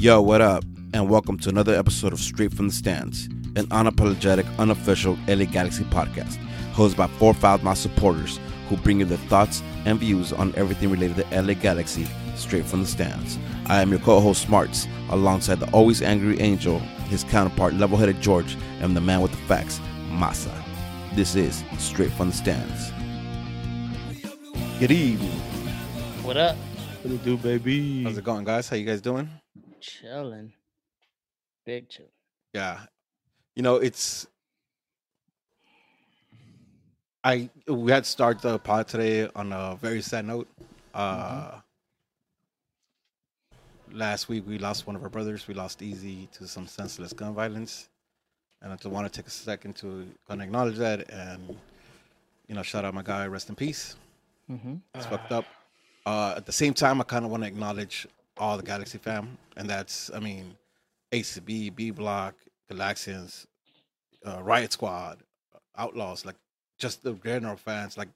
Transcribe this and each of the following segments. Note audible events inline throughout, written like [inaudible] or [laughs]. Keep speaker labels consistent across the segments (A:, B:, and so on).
A: Yo, what up? And welcome to another episode of Straight from the Stands, an unapologetic, unofficial LA Galaxy podcast, hosted by four Foul supporters who bring you their thoughts and views on everything related to LA Galaxy straight from the stands. I am your co-host Smarts, alongside the always angry Angel, his counterpart level-headed George, and the man with the facts, Masa. This is Straight from the Stands. Good evening.
B: What up?
C: What it do, baby?
A: How's it going, guys? How you guys doing?
B: Chilling. Big chill.
A: Yeah. You know, it's I we had to start the pod today on a very sad note. Uh last week we lost one of our brothers. We lost Easy to some senseless gun violence. And I just want to take a second to kind of acknowledge that and you know, shout out my guy, rest in peace.
B: Mm-hmm.
A: It's fucked up. Uh, at the same time, I kind of want to acknowledge all the Galaxy fam, and that's, I mean, ACB, B Block, Galaxians, uh, Riot Squad, Outlaws, like just the general fans. Like,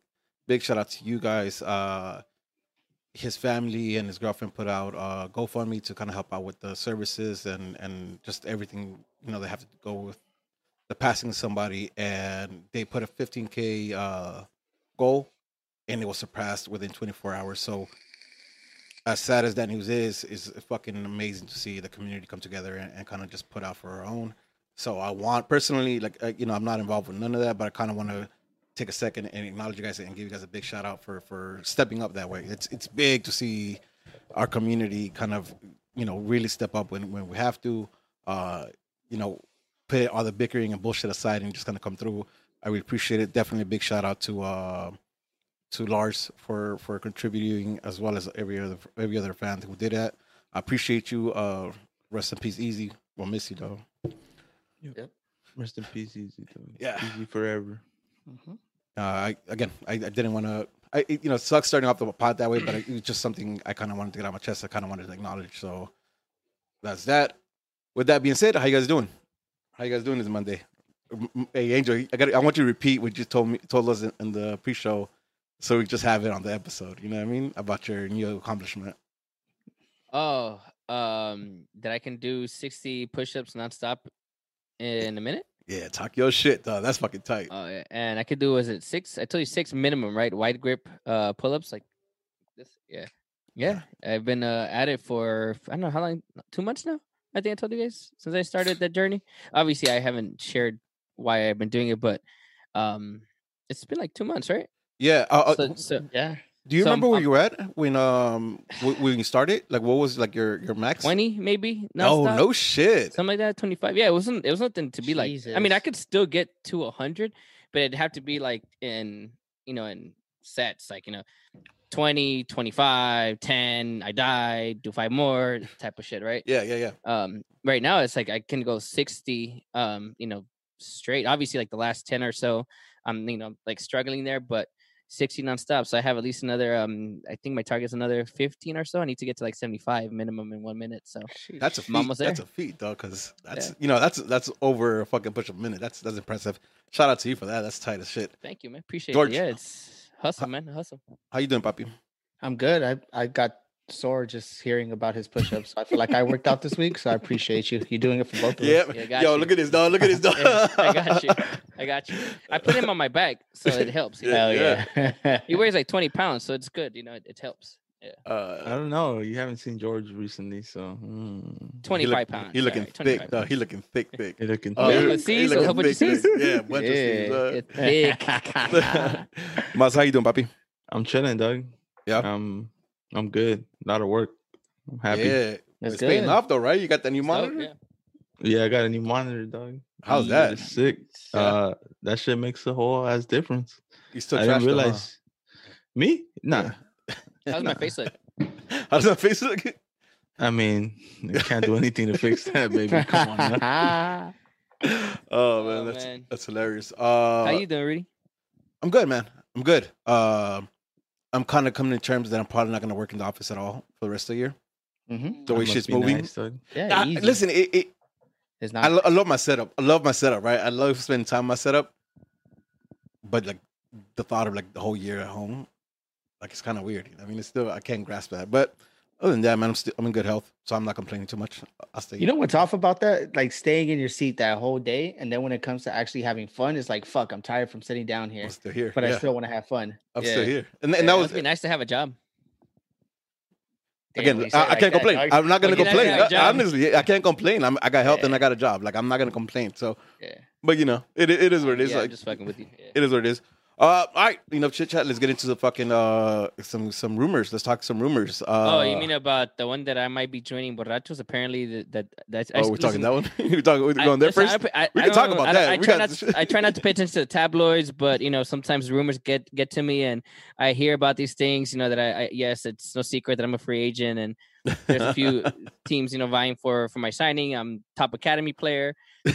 A: big shout out to you guys. Uh, his family and his girlfriend put out uh, GoFundMe to kind of help out with the services and and just everything you know they have to go with the passing of somebody, and they put a 15k uh, goal and it was surpassed within 24 hours. So, as sad as that news is, is fucking amazing to see the community come together and, and kind of just put out for our own. So, I want personally, like, uh, you know, I'm not involved with none of that, but I kind of want to take a second and acknowledge you guys and give you guys a big shout out for for stepping up that way. It's it's big to see our community kind of, you know, really step up when when we have to. Uh, you know, put all the bickering and bullshit aside and just kind of come through. I really appreciate it. Definitely a big shout out to. Uh, to Lars for for contributing as well as every other every other fan who did that. I appreciate you. Uh, rest in peace, Easy. We'll miss you though. Yep.
C: Rest in peace, easy. Though.
A: Yeah.
C: easy forever.
B: Mm-hmm.
A: Uh, I again, I, I didn't want to. I it, you know it sucks starting off the pod that way, but it was just something I kind of wanted to get out my chest. I kind of wanted to acknowledge. So that's that. With that being said, how you guys doing? How you guys doing this Monday? M- m- Hey Angel, I got. I want you to repeat what you told me told us in, in the pre-show, so we just have it on the episode. You know what I mean about your new accomplishment.
B: Oh, um, that I can do 60 push-ups nonstop in a minute.
A: Yeah, talk your shit, though. That's fucking tight.
B: Oh, yeah. and I could do was it six? I told you six minimum, right? Wide grip uh pull-ups like this. Yeah, yeah. I've been uh, at it for I don't know how long. Two months now. I think I told you guys since I started that journey. Obviously, I haven't shared why I've been doing it, but um, it's been like two months, right?
A: Yeah. Uh, uh,
B: So, so yeah,
A: do you
B: so I'm-
A: remember where
B: I'm-
A: you were at when um when you started? Like, what was like your your max?
B: twenty maybe.
A: Oh no shit.
B: something like that 25 yeah it wasn't it was nothing to be like i mean i could still get to 100 but it'd have to be like in you know in sets like you know 20 25 10 i died do five more type of shit right
A: Yeah, yeah, yeah.
B: um right now it's like i can go 60 um you know straight obviously like the last 10 or so i'm you know like struggling there but 60 nonstop so i have at least another um i think my target's another 15 or so i need to get to like 75 minimum in one minute so
A: That's a
B: I'm
A: feat.
B: almost
A: That's
B: there.
A: a feat, though, because that's
B: Yeah.
A: you know that's that's over a fucking push a minute. That's that's impressive. Shout out to you for that. That's tight as shit.
B: Thank you, man. Appreciate
A: George,
B: it. Yeah, it's hustle, man. Hustle.
A: How you doing, Papi?
D: I'm good. I I got sore just hearing about his push-ups. I feel like I worked out this week, so I appreciate you. You're doing it for both of
A: Yeah,
D: us.
B: Yeah,
A: yo,
B: you.
A: look at this dog. Look at this dog. [laughs]
B: Yeah, I got you. I got you. I put him on my back, so it helps. you [laughs] know?
D: Hell
A: Yeah.
D: yeah.
B: He weighs like 20 pounds, so it's good. You know, it, it helps.
C: I
A: Uh,
C: don't know. You haven't seen George recently, so mm,
B: 25 pounds.
A: He looking
B: alright,
A: thick,
B: 25
A: though. [laughs] He looking thick, thick.
C: you're looking.
A: Oh,
B: yeah,
A: he
B: but
A: look-
B: see,
A: he looking
B: help what you
A: thick,
B: see.
A: thick. Yeah, bunch of C's,
B: Yeah,
A: uh.
B: thick.
A: Mas, how you doing, Papi?
C: I'm chilling, Doug.
A: Yeah.
C: Um, I'm good. A lot of work. I'm happy. Yeah,
A: Yeah,
D: That's
A: it's paying off though, right? You got the new
B: So,
A: monitor.
B: yeah.
C: I got a new monitor, dog.
A: How's that?
C: It's sick.
A: Yeah.
C: Uh, that shit makes a whole ass difference.
A: You still
C: I
A: trash
C: didn't
A: though, huh?
C: realize. Me? Nah.
B: How's my face look? [laughs]
A: How's does my face look?
C: I mean, I can't do anything to fix that, baby. [laughs] Come on. Now.
A: oh [laughs]
B: Oh,
A: man, that's
B: man.
A: that's hilarious. Uh,
B: How you doing, Rudy?
A: I'm good, man. I'm good. Uh, I'm kind of coming to terms that I'm probably not going to work in the office at all for the rest of the year.
D: Mhm.
A: The way
C: That
A: shit's moving.
C: nice.
D: Yeah,
A: I-
D: easy.
A: listen, it, it,
D: it's
A: I,
D: not.
A: lo- I love my setup. I love my setup, right? I love spending time my setup. But like the thought of like the whole year at home, like it's kind of weird. I mean, it's still I can't grasp that. But Other than that, man, I'm still I'm in good health, so I'm not complaining too much. I'll stay.
D: You know what's off about that? Like staying in your seat that whole day, and then when it comes to actually having fun, it's like fuck. I'm tired from sitting down here,
A: I'm still here,
D: but I still want to have fun.
A: I'm
D: Yeah.
A: still here, and, and
B: Yeah,
A: that was
B: be nice to have a job.
D: Damn,
A: again. I, I
D: like
A: can't
D: that,
A: complain.
D: dog.
A: I'm not gonna
B: Well,
A: complain.
B: a
A: Uh. Honestly, I can't complain. I'm I got health and I got a job. Like I'm not gonna complain. So,
D: Yeah.
A: but you know, it it is what it is.
B: yeah, I'm
A: like
B: just fucking with you. Yeah.
A: it is what it is. Uh, all right, enough chit chat. Let's get into the fucking uh some some rumors. Let's talk some rumors. Uh,
B: oh, you mean about the one that I might be joining borrachos? Apparently, that, that that's.
A: Oh, we're talking that one. [laughs] we're talking. We're
B: I-
A: going there
B: listen,
A: first.
B: I, I,
A: We
B: I
A: can talk about
B: I,
A: that.
B: I try
A: got-
B: not. To, I try not to pay attention to the tabloids, but you know, sometimes rumors get get to me, and I hear about these things. You know that I, I yes, it's no secret that I'm a free agent, and there's a few [laughs] teams you know vying for for my signing. I'm top academy player,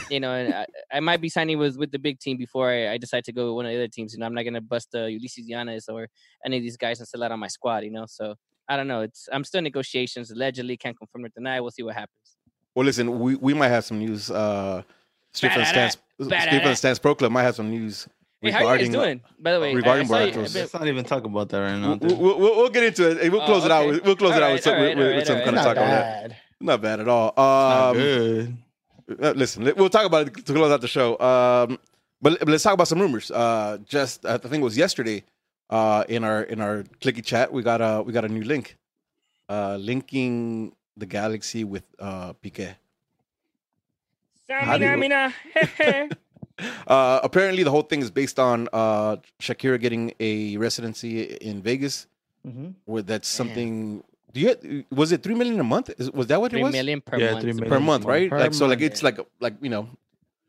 B: you know, and I, I might be signing with with the big team before I, I decide to go with one of the other teams. You know, I'm not gonna bust uh, Ulysses Llanes or any of these guys and still out on my squad. You know, so I don't know. It's I'm still in negotiations. Allegedly, can't confirm or deny. We'll see what happens.
A: Well, listen, we, we might have some news. Uh, Street from the
B: Ba-da-da,
A: Stance, Street from
B: ba-da-da.
A: the Stance Pro Club might have some news
B: Hey, how you guys doing? By the way, I-
A: regarding
B: I saw you-
A: Borrachos.
B: I've
C: Let's not even talk about that right now.
A: We'll, we'll, we'll, we'll get into it. We'll
B: Oh,
A: close it out. With, we'll close it out
B: Alright,
A: with some,
B: alright,
A: with, with some
B: alright.
A: kind of
D: Not
A: talk on that. Not bad at all.
C: Not
A: Um,
C: good.
A: Uh, listen, we'll talk about it to close out the show. Um, but, but let's talk about some rumors. Uh, just I think it was yesterday. Uh, in our in our clicky chat, we got a we got a new link, uh, linking the Galaxy with uh Piqué. How do you-
B: Samina, mina, [laughs] [laughs]
A: Uh, apparently, the whole thing is based on uh Shakira getting a residency in Vegas.
D: Mhm.
A: Where that's
B: Damn.
A: something. Do you was it three million a month? Is, was that what it was?
B: million per
C: Yeah,
B: month.
C: three
B: so
A: per month, right?
D: Per
A: like so, like it's like like you know,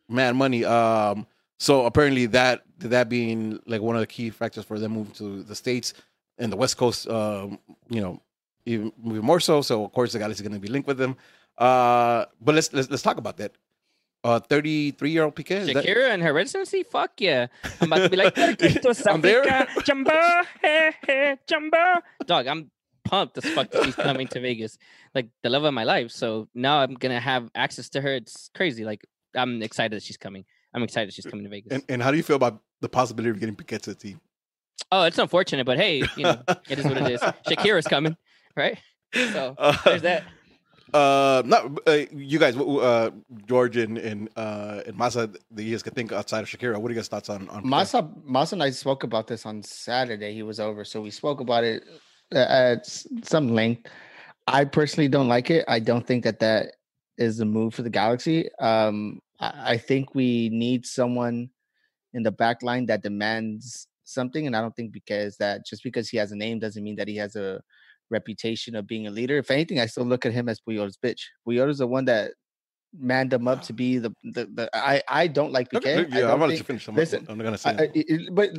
A: mad money. Um, so apparently that that being like one of the key factors for them moving to the states and the West Coast, um, you know, even even more so. So of course the Galaxy is going to be linked with them. Uh, but let's let's let's talk about that. Uh, thirty three year old Piqué. is that-
B: Shakira and her residency? Fuck yeah. I'm about to be like, "Puerto [laughs]
A: I'm there.
B: Africa, Jumbo, hey, hey, Jumbo. Dog, I'm pumped as fuck that she's coming to Vegas. Like the love of my life. So now I'm gonna have access to her. It's crazy. Like I'm excited that she's coming. I'm excited that she's coming to Vegas.
A: And, and how do you feel about the possibility of getting Piqué to the team?
B: oh, it's unfortunate, but hey, you know, it is what it is. [laughs] Shakira's coming, right? So
A: Uh,
B: there's that.
A: Uh, not uh, you guys. Uh, George and and uh and Masa, the you guys could think outside of Shakira. What are you guys' thoughts on on?
D: Masa, Masa and I spoke about this on Saturday. He was over, so we spoke about it uh, at some length. I personally don't like it. I don't think that that is the move for the Galaxy. Um, I, I think we need someone in the back line that demands something, and I don't think because that just because he has a name doesn't mean that he has a reputation of being a leader. If anything, I still look at him as Puyol's bitch. Puyol is the one that manned him up to be the the. the I I don't like
A: Look-
D: Piqué.
A: look,
D: I
A: yeah, gonna let you
D: think-
A: finish. I'm,
D: listen,
A: I'm not gonna say.
D: I, it- but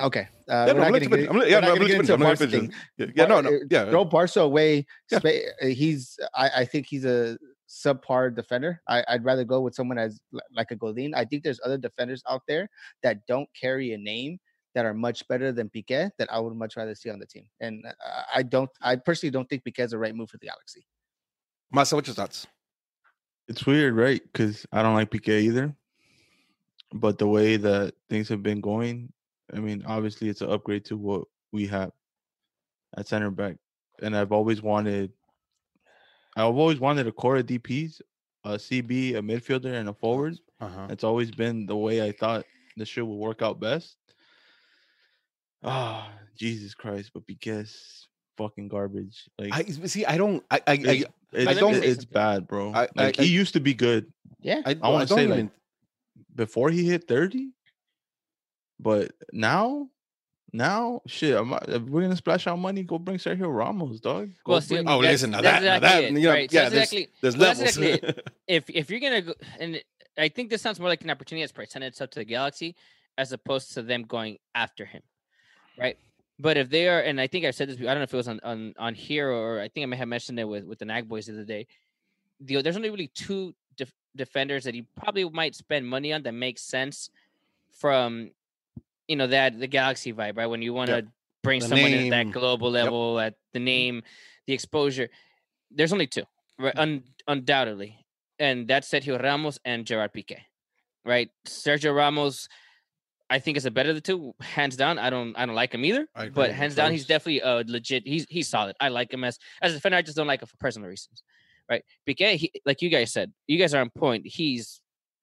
D: okay, uh,
A: yeah, no,
D: not
A: I'm
D: gonna get.
A: I'm yeah, no, I'm
D: gonna get into
A: finish. I'm
D: a
A: gonna
D: Barca thing.
A: Yeah, yeah, no, no,
D: uh,
A: yeah.
D: Throw Barca away.
A: Yeah.
D: Uh, he's. I, I think he's a subpar defender. I, I'd rather go with someone as like a Godin. I think there's other defenders out there that don't carry a name that are much better than Piqué that I would much rather see on the team. And uh, I don't. I personally don't think Piqué is the right move for the Galaxy.
A: Masa, what's your thoughts?
C: It's weird, right? Because I don't like Piqué either. But the way that things have been going, I mean, obviously it's an upgrade to what we have at center back. And I've always wanted, I've always wanted a core of DPs, a CB, a midfielder, and a forward.
A: Uh-huh.
C: It's always been the way I thought the shit would work out best. Ah, Jesus Christ! But Piqué's fucking garbage. Like
A: I see. I don't. I. I. I,
C: it's, it's,
A: don't-
C: it's bad, bro.
A: I- I-
C: like
A: I-
C: he used to be good
D: Yeah.
A: I,
C: I wanna say,
A: even.
C: like, before he hit 30 but now now shit I'm, not- if we're gonna splash out money go bring Sergio Ramos dog go
B: Well, see,
C: bring-
A: oh,
B: that's-
A: listen. Now
B: that's
A: that. Now
B: exactly
A: that.
B: it,
A: You know,
B: right,
A: yeah.
B: that's
A: There's,
B: exactly-
A: there's
B: well,
A: levels.
B: exactly [laughs] if if you're gonna go and I think this sounds more like an opportunity that's presented itself to the Galaxy as opposed to them going after him, right? But if they are, and I think I've said this, I don't know if it was on on, on here or I think I may have mentioned it with with the Nag Boys the other day. The, there's only really two def- defenders that you probably might spend money on that makes sense from, you know, that the Galaxy vibe, right? When you want to
A: Yep.
B: bring
A: The
B: someone in at that global level, at the mm-hmm. name, the exposure. There's only two, right? Mm-hmm. Un- undoubtedly, and that's Sergio Ramos and Gerard Piqué, right? Sergio Ramos, I think is a better of the two, hands down. I don't I don't like him either. But hands down, he's definitely uh legit. He's he's solid. I like him as as a defender. I just don't like him for personal reasons, right? Piqué, he, like you guys said, you guys are on point. He's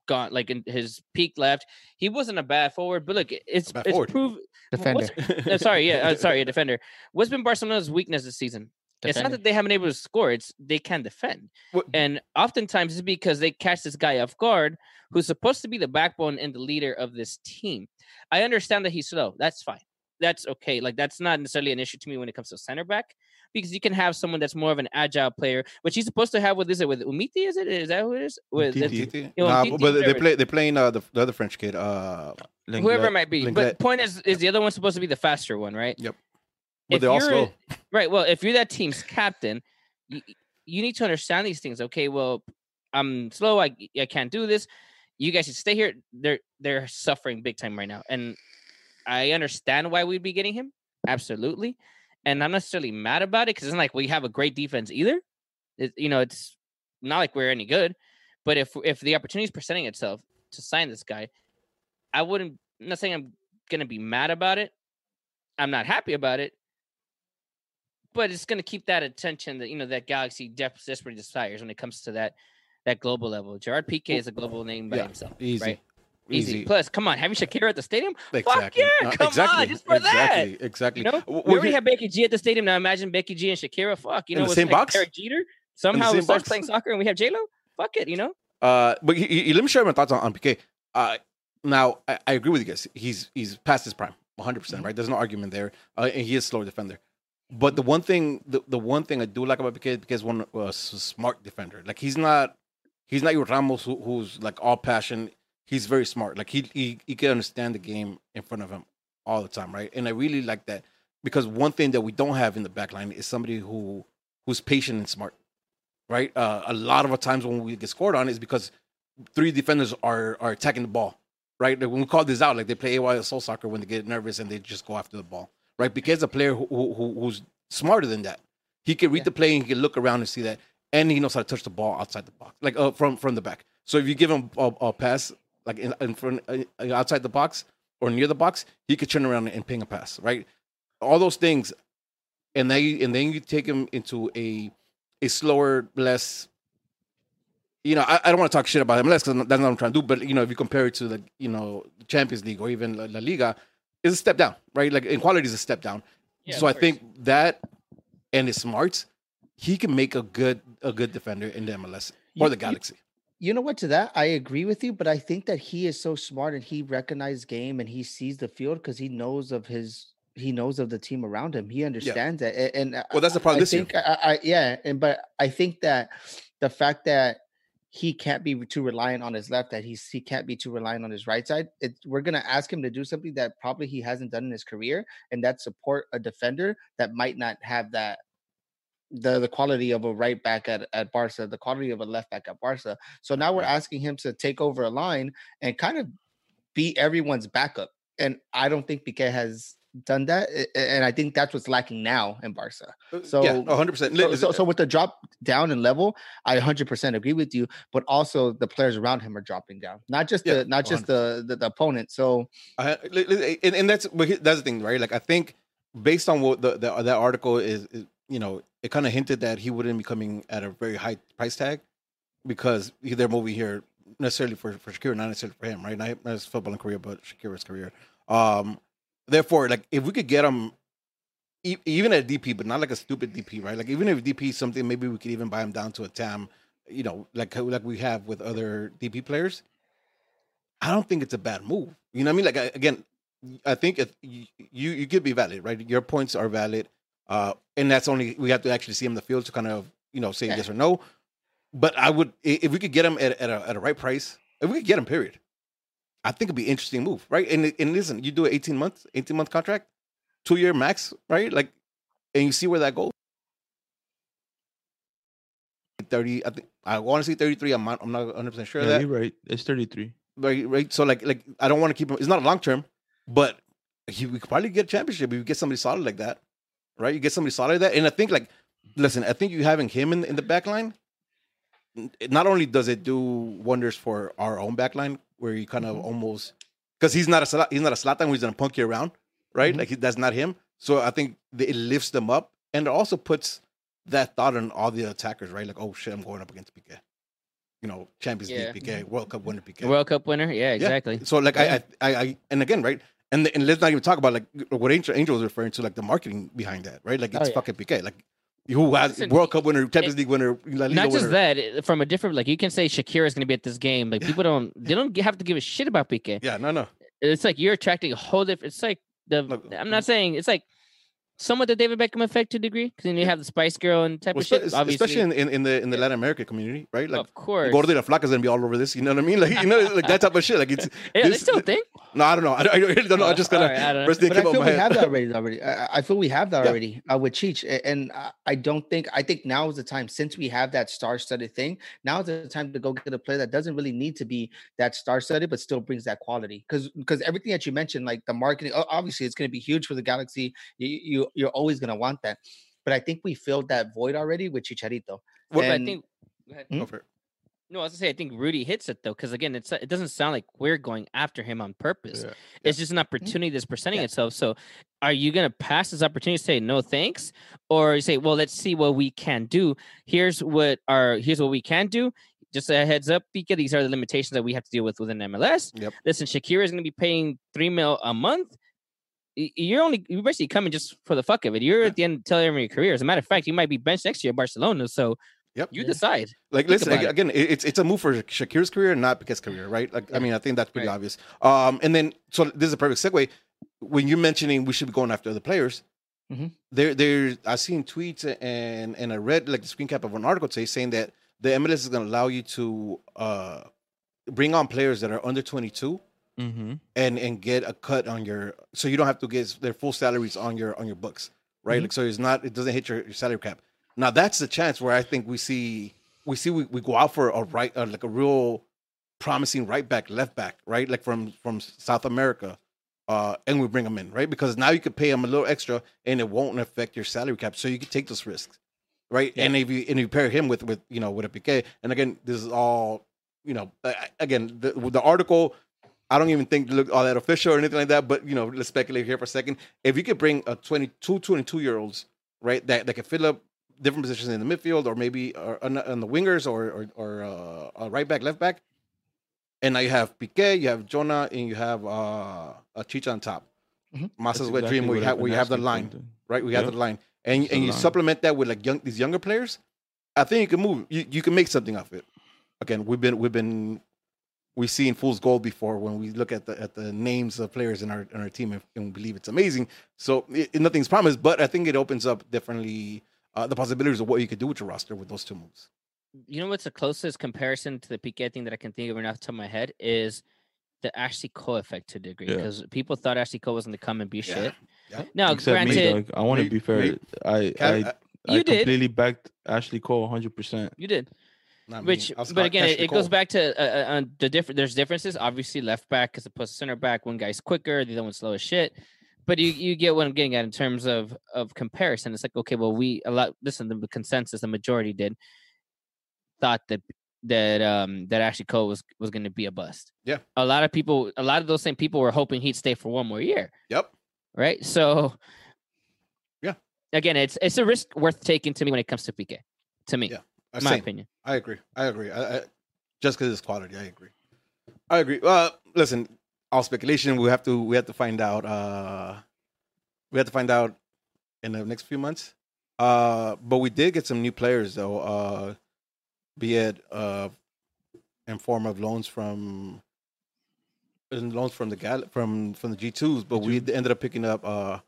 B: gone like in his peak left. He wasn't a bad forward, but look, it's it's
A: forward.
B: proved.
D: Defender.
B: uh, sorry, yeah, uh, sorry, a [laughs] defender. What's been Barcelona's weakness this season? It's not that they haven't been able to score; it's they can defend.
A: What-
B: And oftentimes it's because they catch this guy off guard who's supposed to be the backbone and the leader of this team. I understand that he's slow. That's fine. That's okay. Like that's not necessarily an issue to me when it comes to center back because you can have someone that's more of an agile player, which he's supposed to have with is it with Umiti? Is it? Is that who it is? With
C: Umtiti.
B: it's-
A: Titi? Nah,
B: Titi,
A: but they
B: whatever.
A: play. They're playing uh, the, the other French kid. Uh,
B: whoever it might be.
A: Lenglet.
B: But point is, is the other one supposed to be the faster one, right?
A: Yep. but
B: If
A: they're all slow.
B: Right. Well, if you're that team's captain, you, you need to understand these things. Okay. Well, I'm slow. I I can't do this. You guys should stay here. They're they're suffering big time right now, and I understand why we'd be getting him. Absolutely, and I'm not necessarily mad about it because it's not like we have a great defense either. It, you know, it's not like we're any good. But if if the opportunity is presenting itself to sign this guy, I wouldn't. I'm not saying I'm gonna be mad about it. I'm not happy about it but it's to keep that attention that you know that Galaxy desperately desires when it comes to that that global level. Gerard Piqué is a global name by
A: yeah,
B: himself,
A: Easy.
B: right?
A: Easy.
B: Plus, come on, having Shakira at the stadium,
A: Exactly.
B: yeah,
A: Uh,
B: come on,
A: exactly.
B: just for that.
A: exactly. Exactly.
B: you know. We already have Becky G at the stadium now. Imagine Becky G and Shakira. Fuck, you know,
A: same
B: like
A: box?
B: Derek Jeter somehow
A: same
B: starts playing soccer, and we have J Lo. Fuck it, you know.
A: Uh, but he, he- let me share my thoughts on, on Piqué. Uh, now I, I agree with you guys. He's he's past his prime, 100. percent
B: Mm-hmm.
A: Right? There's no argument there. Uh, and he is a slower defender. But the one thing, the, the one thing I do like about Piqué, Piqué is one uh, smart defender. Like he's not, he's not your Ramos who, who's like all passion. He's very smart. Like he, he he can understand the game in front of him all the time, right? And I really like that because one thing that we don't have in the back line is somebody who who's patient and smart, right? Uh, a lot of times when we get scored on is because three defenders are are attacking the ball, right? Like when we call this out, like they play AYSO soccer when they get nervous and they just go after the ball, right? Because a player who, who who- who's smarter than that, he can read
B: Yeah.
A: the play and he can look around and see that, and he knows how to touch the ball outside the box, like uh, from from the back. So if you give him a, a pass like in, in front uh, outside the box or near the box, he could turn around and ping a pass, right? All those things, and then you, and then you take him into a a slower, less you know, I, I don't want to talk shit about MLS because that's not what I'm trying to do. But you know, if you compare it to the you know the Champions League or even La, La Liga, it's a step down, right? Like in quality is a step down.
B: Yeah,
A: so I think that and his smarts, he can make a good a good defender in the MLS or
D: You-
A: the Galaxy.
D: You know what? To that, I agree with you, but I think that he is so smart and he recognizes game and he sees the field because he knows of his he knows of the team around him. He understands that, a- and, uh,
A: Well, that's the problem
D: I
A: this year.
D: I, I yeah, and but I think that the fact that he can't be too reliant on his left, that he's he can't be too reliant on his right side. It, we're gonna ask him to do something that probably he hasn't done in his career, and that support a defender that might not have that the the quality of a right back at, at Barca, the quality of a left back at Barca. So now we're asking him to take over a line and kind of be everyone's backup. And I don't think Piqué has done that. And I think that's what's lacking now in Barca.
A: Uh, so yeah, 100. percent
D: So, so, so uh with the drop down in level, I 100% agree with you. But also the players around him are dropping down, not just
A: Yeah,
D: the not just the, the the opponent. So
A: uh, li- and, and that's that's the thing, right? Like I think based on what the, the that article is, is you know, it kind of hinted that he wouldn't be coming at a very high price tag because he- they're moving here necessarily for for Shakira, not necessarily for him, right? Not, not his footballing career, but Shakira's career. Um, therefore, like if we could get him. e- Even at DP, but not like a stupid DP, right? Like even if DP something, maybe we could even buy him down to a TAM, you know, like like we have with other DP players. I don't think it's a bad move. You know what I mean? Like I- again, I think if you you could be valid, right? Your points are valid, uh, and that's only we have to actually see him in the field to kind of you know say
D: Yeah.
A: yes or no. But I would if we could get him at, at a at a right price, if we could get him, period. I think it'd be an interesting move, right? And and listen, you do an eighteen month eighteen month contract, two year max, right? Like, and you see where that goes. Thirty, I think I want to say thirty three. I'm not, I'm not 100 percent sure of
C: Yeah,
A: that
C: you're right. It's 33.
A: right? Right. So like like I don't want to keep him. It's not a long term, but he we could probably get a championship if you get somebody solid like that, right? You get somebody solid like that, and I think like listen, I think you having him in in the back line. Not only does it do wonders for our own back line, where you kind of almost because he's not a he's not a Zlatan who's gonna punk you around, right?
D: Mhm.
A: Like he, that's not him. So I think it lifts them up and it also puts that thought on all the attackers, right? Like, oh shit, I'm going up against Piqué. You know, Champions
B: Yeah.
A: League Piqué, World Cup winner Piqué.
B: World Cup winner. Yeah, exactly.
A: So like
B: Yeah.
A: I, I, I, and again, right? And, and let's not even talk about like what Angel, Angel was referring to, like the marketing behind that, right? Like
D: Oh,
A: it's
D: yeah.
A: fucking Piqué, like who has
B: Listen,
A: World Cup winner, Champions League winner, La Liga
B: Not just
A: winner.
B: that, from a different like you can say Shakira is going to be at this game. Like
A: Yeah.
B: people don't they don't have to give a shit about Piqué.
A: Yeah, no, no.
B: It's like you're attracting a whole different. It's like the I'm mm. not saying it's like somewhat the David Beckham effect to a degree because then you have the Spice Girl and type
A: Well,
B: of shit. Obviously,
A: especially in, in, in the in the Latin America community, right? Like
B: of course.
A: Gordo de la Flaca is gonna be all over this. You know what I mean? Like you know, like that type of shit. Like it's [laughs]
B: yeah, they still think.
A: no, I don't know. [laughs] I, don't- I really don't know. I just
B: All
A: gotta
B: right, I
A: first thing
D: But I
A: came up
D: feel
A: in
D: we
A: my
D: have that already. Already, I, I feel we have that
A: Yeah.
D: already uh, with Cheech, and I, I don't think. I think now is the time since we have that star-studded thing. Now is the time to go get a player that doesn't really need to be that star-studded, but still brings that quality. Because because everything that you mentioned, like the marketing, obviously it's going to be huge for the Galaxy. You, you you're always going to want that. But I think we filled that void already with Chicharito.
B: What I think. go ahead.
D: Hmm?
A: Go for it.
B: No, I was gonna say I think Rudy hits it though, because again, it's it doesn't sound like we're going after him on purpose.
C: Yeah.
B: It's just an opportunity that's presenting
D: Yeah.
B: itself. So, are you gonna pass this opportunity? To say no thanks, or you say, well, let's see what we can do. Here's what our here's what we can do. Just a heads up, Pika. These are the limitations that we have to deal with within MLS.
A: Yep.
B: Listen, Shakira is gonna be paying three mil a month. You're only you're basically coming just for the fuck of it. You're
A: Yeah.
B: at the end tail end of your career. As a matter of fact, you might be benched next year at Barcelona. So
A: Yep.
B: you
D: Yeah.
B: decide.
A: Like,
B: Think
A: listen
B: about
A: ag-
B: it.
A: again. it- It's it's a move for Shakir's career, not Piqué's career, right? Like, I mean, I think that's pretty
B: Right.
A: obvious. Um, and then so this is a perfect segue. When you're mentioning we should be going after other players,
B: Mm-hmm.
D: Mhm.
A: there, there, I seen tweets and and I read like the screen cap of an article today saying that the MLS is going to allow you to uh bring on players that are under 22
C: Mm-hmm.
A: and and get a cut on your so you don't have to get their full salaries on your on your books right
D: Mhm.
A: like so it's not it doesn't hit your, your salary cap now that's the chance where i think we see we see we, we go out for a right uh, like a real promising right back left back right like from from south america uh and we bring them in right because now you could pay them a little extra and it won't affect your salary cap so you can take those risks right
D: Yeah.
A: and if you and you pair him with with you know with a Piqué and again this is all you know again the, the article I don't even think look all that official or anything like that, but you know, let's speculate here for a second. If you could bring a 22, 22 year olds, right, that, that can fill up different positions in the midfield or maybe or on, the- on the wingers or or, or uh, a right back, left back, and now you have Piqué, you have Jonah, and you have uh, a Chicha on top.
D: Mhm.
A: Masa's wet dream where you have where you have the line, right? We have the line, and
C: It's
A: and you
C: line.
A: supplement that with like young these younger players. I think you can move. You you can make something of it. Again, we've been we've been we've seen fool's gold before when we look at the at the names of players in our in our team and, and we believe it's amazing. So it, it- nothing's promised, but I think it opens up differently uh, the possibilities of what you could do with your roster with those two moves.
B: you know what's the closest comparison to the Piqué thing that I can think of right off the top of my head is the Ashley Cole effect to a degree
C: Yeah.
B: because people thought Ashley Cole was going to come and be
A: Yeah,
B: shit.
A: yeah.
B: Now,
C: Except me,
B: granted,
C: dog. I want to be fair.
A: me-
C: I
A: Cat-
C: I,
A: uh,
C: I
B: You did.
C: completely backed Ashley Cole 100. percent
B: you did,
A: not
B: which, but again, it, it goes back to uh, uh, uh, the different. There's differences. Obviously, left back as opposed to center back. One guy's quicker, the other one's slow as shit. But you, you get what I'm getting at in terms of of comparison. It's like okay, well, we a lot. Listen, the consensus, the majority did thought that that um that Ashley Cole was was going to be a bust.
A: Yeah.
B: a lot of people, a lot of those same people were hoping he'd stay for one more year.
A: Yep.
B: right? So,
A: Yeah.
B: Again, it's it's a risk worth taking to me when it comes to Piqué. To me,
A: Yeah, Uh,
B: my
A: same.
B: opinion.
A: I agree. I agree. I, I, just because it's quality, I agree. I agree. Uh, listen, all speculation. We have to. We have to find out. Uh, we have to find out in the next few months. Uh, but we did get some new players though. Uh, be it uh, in form of loans from in loans from the gal from from the G twos. But we ended up picking up uh,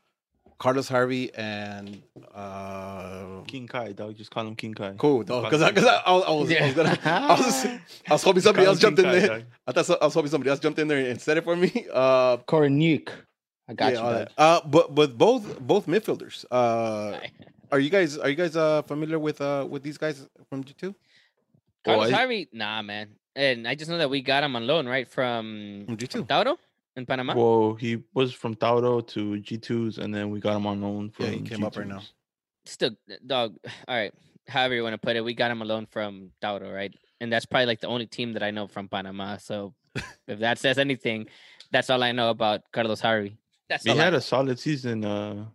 A: Carlos Harvey and uh,
C: King Kai, dog. Just call him King Kai.
A: Cool, because I, cause I, I, was, I was, I was gonna, I was, I was hoping [laughs] somebody else
C: him
A: jumped
C: King
A: in there.
C: dog.
A: I thought so, I was hoping somebody else jumped in there and said it for me. [laughs] Uh,
D: Koreniuk. I got
A: yeah,
D: you.
A: all
D: bud.
A: that. Uh, but but both both midfielders. Uh, [laughs] are you guys are you guys uh familiar with uh with these guys from G two?
C: Oh,
B: Carlos
C: I-
B: Harvey, nah, man. And I just know that we got him on loan, right, from
A: From G2.
B: from Tauro in Panama.
C: Well, he was from Tauro to G2s, and then we got him on loan from
A: Yeah, he came up right now.
B: Still, dog. All right, however you want to put it, we got him alone from Tauro, right? And that's probably like the only team that I know from Panama. So [laughs] if that says anything, That's all I know about Carlos Harvey. That's
C: He
B: all I
C: had
B: know.
C: a solid season. Uh,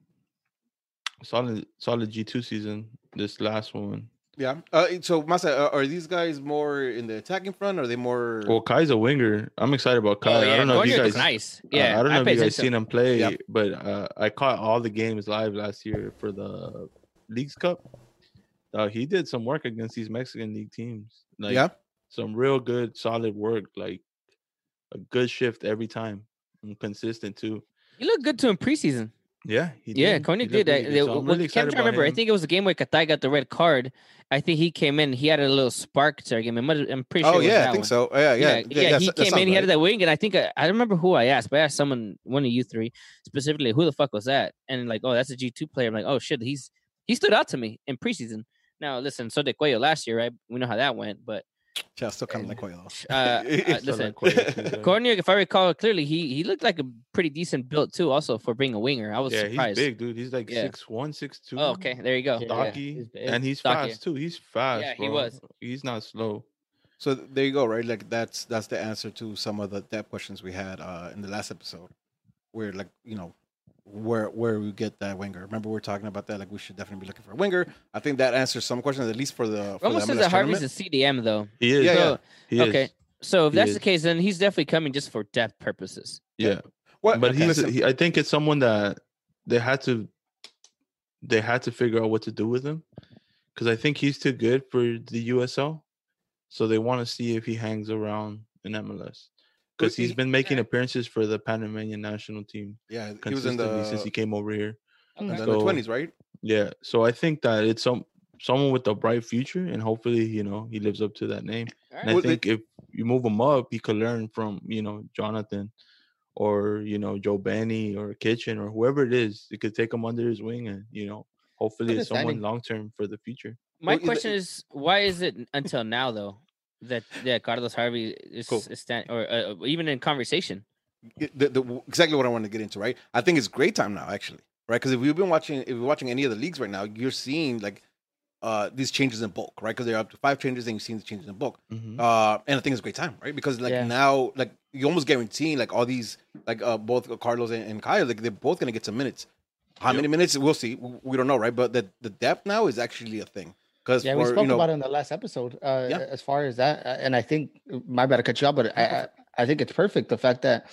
C: solid, solid G two season. This last one.
A: Yeah. Uh, so, Masa, uh, are these guys more in the attacking front? Or are they more?
C: Well, Kai's a winger. I'm excited about Kai.
B: Oh,
C: I don't know if you guys.
B: was nice.
C: uh,
B: Yeah,
C: I don't know if you guys
B: attention.
C: seen him play,
A: Yep.
C: but uh, I caught all the games live last year for the Leagues Cup. Uh, he did some work against these Mexican league teams. Like,
A: yeah.
C: some real good, solid work. Like a good shift every time, and consistent too.
B: He looked good too in preseason.
C: Yeah, he
B: Yeah,
C: did.
B: Koenig
C: He
B: did.
C: really
B: I,
C: So I'm really
B: can't
C: excited
B: try to
C: about
B: remember. I think it was the game where Katai got the red card. I think he came in. He had a little spark to our game. I'm pretty sure.
A: Oh
B: it was
A: yeah, I think
B: one.
A: so. Oh, Yeah, yeah,
B: yeah, yeah. he
A: that
B: came in. He had that wing, and I think uh, I, I don't remember who I asked, but I asked someone, one of you three, specifically, who the fuck was that? And like, oh, that's a G two player. I'm like, oh shit, he's he stood out to me in preseason. Now listen, so did Cuello last year, right? We know how that went, but
A: Yeah, still kind of like Cuello.
B: uh, uh, [laughs]
A: It's
C: So,
B: listen,
C: like, Cuellar too, yeah.
B: Cornier, if I recall clearly, he he looked like a pretty decent build too, also for being a winger. I was
C: yeah,
B: surprised.
C: he's big, dude. He's like
B: Yeah.
C: six one, six two.
B: Oh, okay, there you go.
D: Yeah,
B: Yeah,
C: stocky, and he's
B: Stocky.
C: fast too. He's fast.
B: Yeah, he
C: bro.
B: was.
C: He's not slow.
A: So there you go, right? Like that's that's the answer to some of the depth questions we had uh, in the last episode, where like you know where where we get that winger. Remember we are talking about that? Like we should definitely be looking for a winger. I think that answers some questions at least for the for
B: Almost
A: the
B: says
A: MLS
B: that Harvey's a. CDM though.
C: He is.
A: Yeah,
B: So,
C: He
B: okay,
C: is.
B: so if
C: He
B: that's
C: is.
B: the case, then he's definitely coming just for depth purposes.
C: Yeah.
A: What?
C: but
A: okay,
C: he's he, i think it's someone that they had to they had to figure out what to do with him because i think he's too good for the usl so they want to see if he hangs around in mls because he's been making appearances for the panamanian national team
A: yeah, he was in
C: consistently
A: the,
C: since he came over here.
A: In the twenties, right?
C: yeah so i think that it's some someone with a bright future and hopefully you know he lives up to that name. And i
A: Well, they-
C: think if you move him up he could learn from you know jonathan or you know joe benny or kitchen or whoever it is. It could take him under his wing and you know hopefully it's someone long term for the future.
B: My
A: Well,
B: question is, why is it until now though that that Carlos Harvey is,
C: Cool.
B: is stand, or uh, even in conversation?
A: The, the, exactly what I want to get into, right? I think it's great time now, actually, right? Because if you've been watching, if you're watching any of the leagues right now, you're seeing like uh these changes in bulk, right? Because they're up to five changes, and you've seen the changes in bulk.
C: Mhm.
A: Uh, and I think it's a great time, right? Because like
B: Yeah.
A: now, like you almost guaranteeing like all these, like uh both Carlos and, and Kyle, like they're both gonna get some minutes. How
C: Yep.
A: many minutes? We'll see. We we don't know, right? But the the depth now is actually a thing. Because
D: Yeah,
A: for
D: we spoke
A: you know,
D: about it in the last episode. Uh,
A: Yeah.
D: As far as that, uh, and I think my bad to cut you off, but I, I I think it's perfect the fact that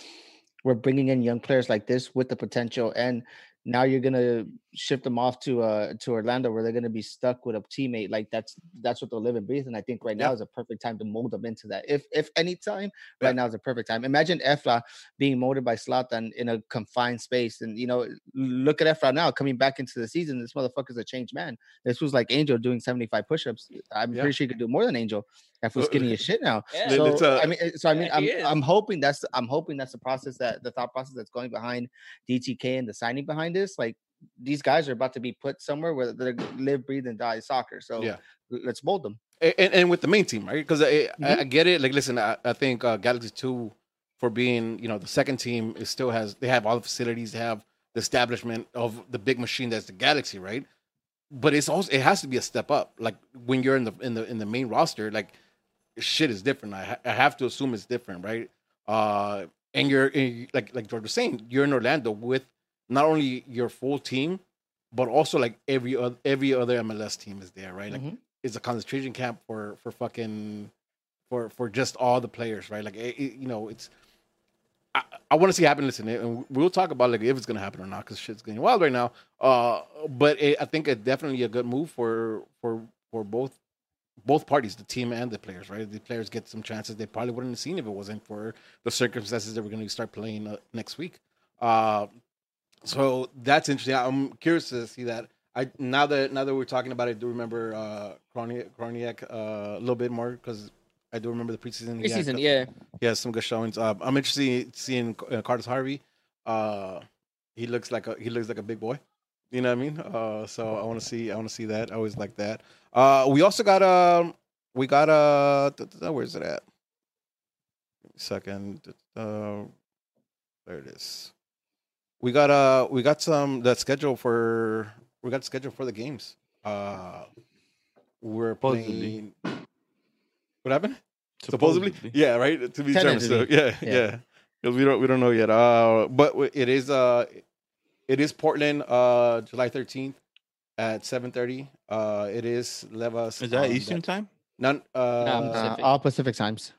D: we're bringing in young players like this with the potential, and now you're gonna ship them off to uh to Orlando where they're gonna be stuck with a teammate. Like that's that's what they'll live and breathe. And I think right now
A: Yeah.
D: is a perfect time to mold them into that. If if any time,
A: Yeah.
D: right now is a perfect time. Imagine Efra being molded by Zlatan in a confined space, and you know, look at Efra now coming back into the season. This motherfucker's a changed man. This was like Angel doing 75 push-ups. I'm
A: Yeah.
D: pretty sure he could do more than Angel. That was
A: Uh,
D: skinny as shit now.
B: Yeah.
D: So
A: let's, uh,
D: I mean, eh, so I mean,
B: Yeah,
D: I'm. I'm hoping that's I'm hoping that's the process that the thought process that's going behind DTK and the signing behind this. Like these guys are about to be put somewhere where they live, breathe, and die soccer. So
A: Yeah.
D: let's mold them.
A: and, and- with the main team, right? Because I, I,
D: Mm-hmm.
A: I get it. Like, listen, I, I think uh, Galaxy Two, for being you know the second team, is still has they have all the facilities, they have the establishment of the big machine that's the Galaxy, right? But it's also it has to be a step up. Like when you're in the in the in the main roster, like shit is different. I, ha- I have to assume it's different, right? Uh, and you're and like like George was saying, you're in Orlando with not only your full team, but also like every other every other MLS team is there, right? Like
D: Mhm.
A: it's a concentration camp for for fucking for for just all the players, right? Like it, it- you know, it's I, I want to see it happen. Listen, and we'll talk about like if it's gonna happen or not because shit's getting wild right now. Uh, but it, I think it's definitely a good move for for for both both parties, the team and the players, right? The players get some chances they probably wouldn't have seen if it wasn't for the circumstances that we're going to start playing uh, next week. Uh, so that's interesting. I'm curious to see that. I now that now that we're talking about it, I do remember uh, Koreniuk, Koreniuk uh, a little bit more because I do remember the preseason.
B: Preseason,
A: good-
B: yeah.
A: he has some good showings. Uh, I'm interested in seeing uh, Carlos Harvey. Uh, he looks like a he looks like a big boy. You know what I mean? Uh, so I want to see I want to see that. I always like that. Uh, we also got um we got uh where's it at? Second, uh, there it is. We got uh we got some the schedule for we got schedule for the games. Uh, we're
C: Supposedly.
A: playing. What happened? supposedly. yeah right to be determined so yeah, yeah
D: Yeah.
A: because we don't we don't know yet. Uh, but it is uh, it is Portland, uh, July thirteenth at seven thirty. Uh, it is Levas.
C: Is that Eastern
A: that-
C: time?
A: None. Uh,
D: Uh,
B: Pacific.
D: all Pacific times.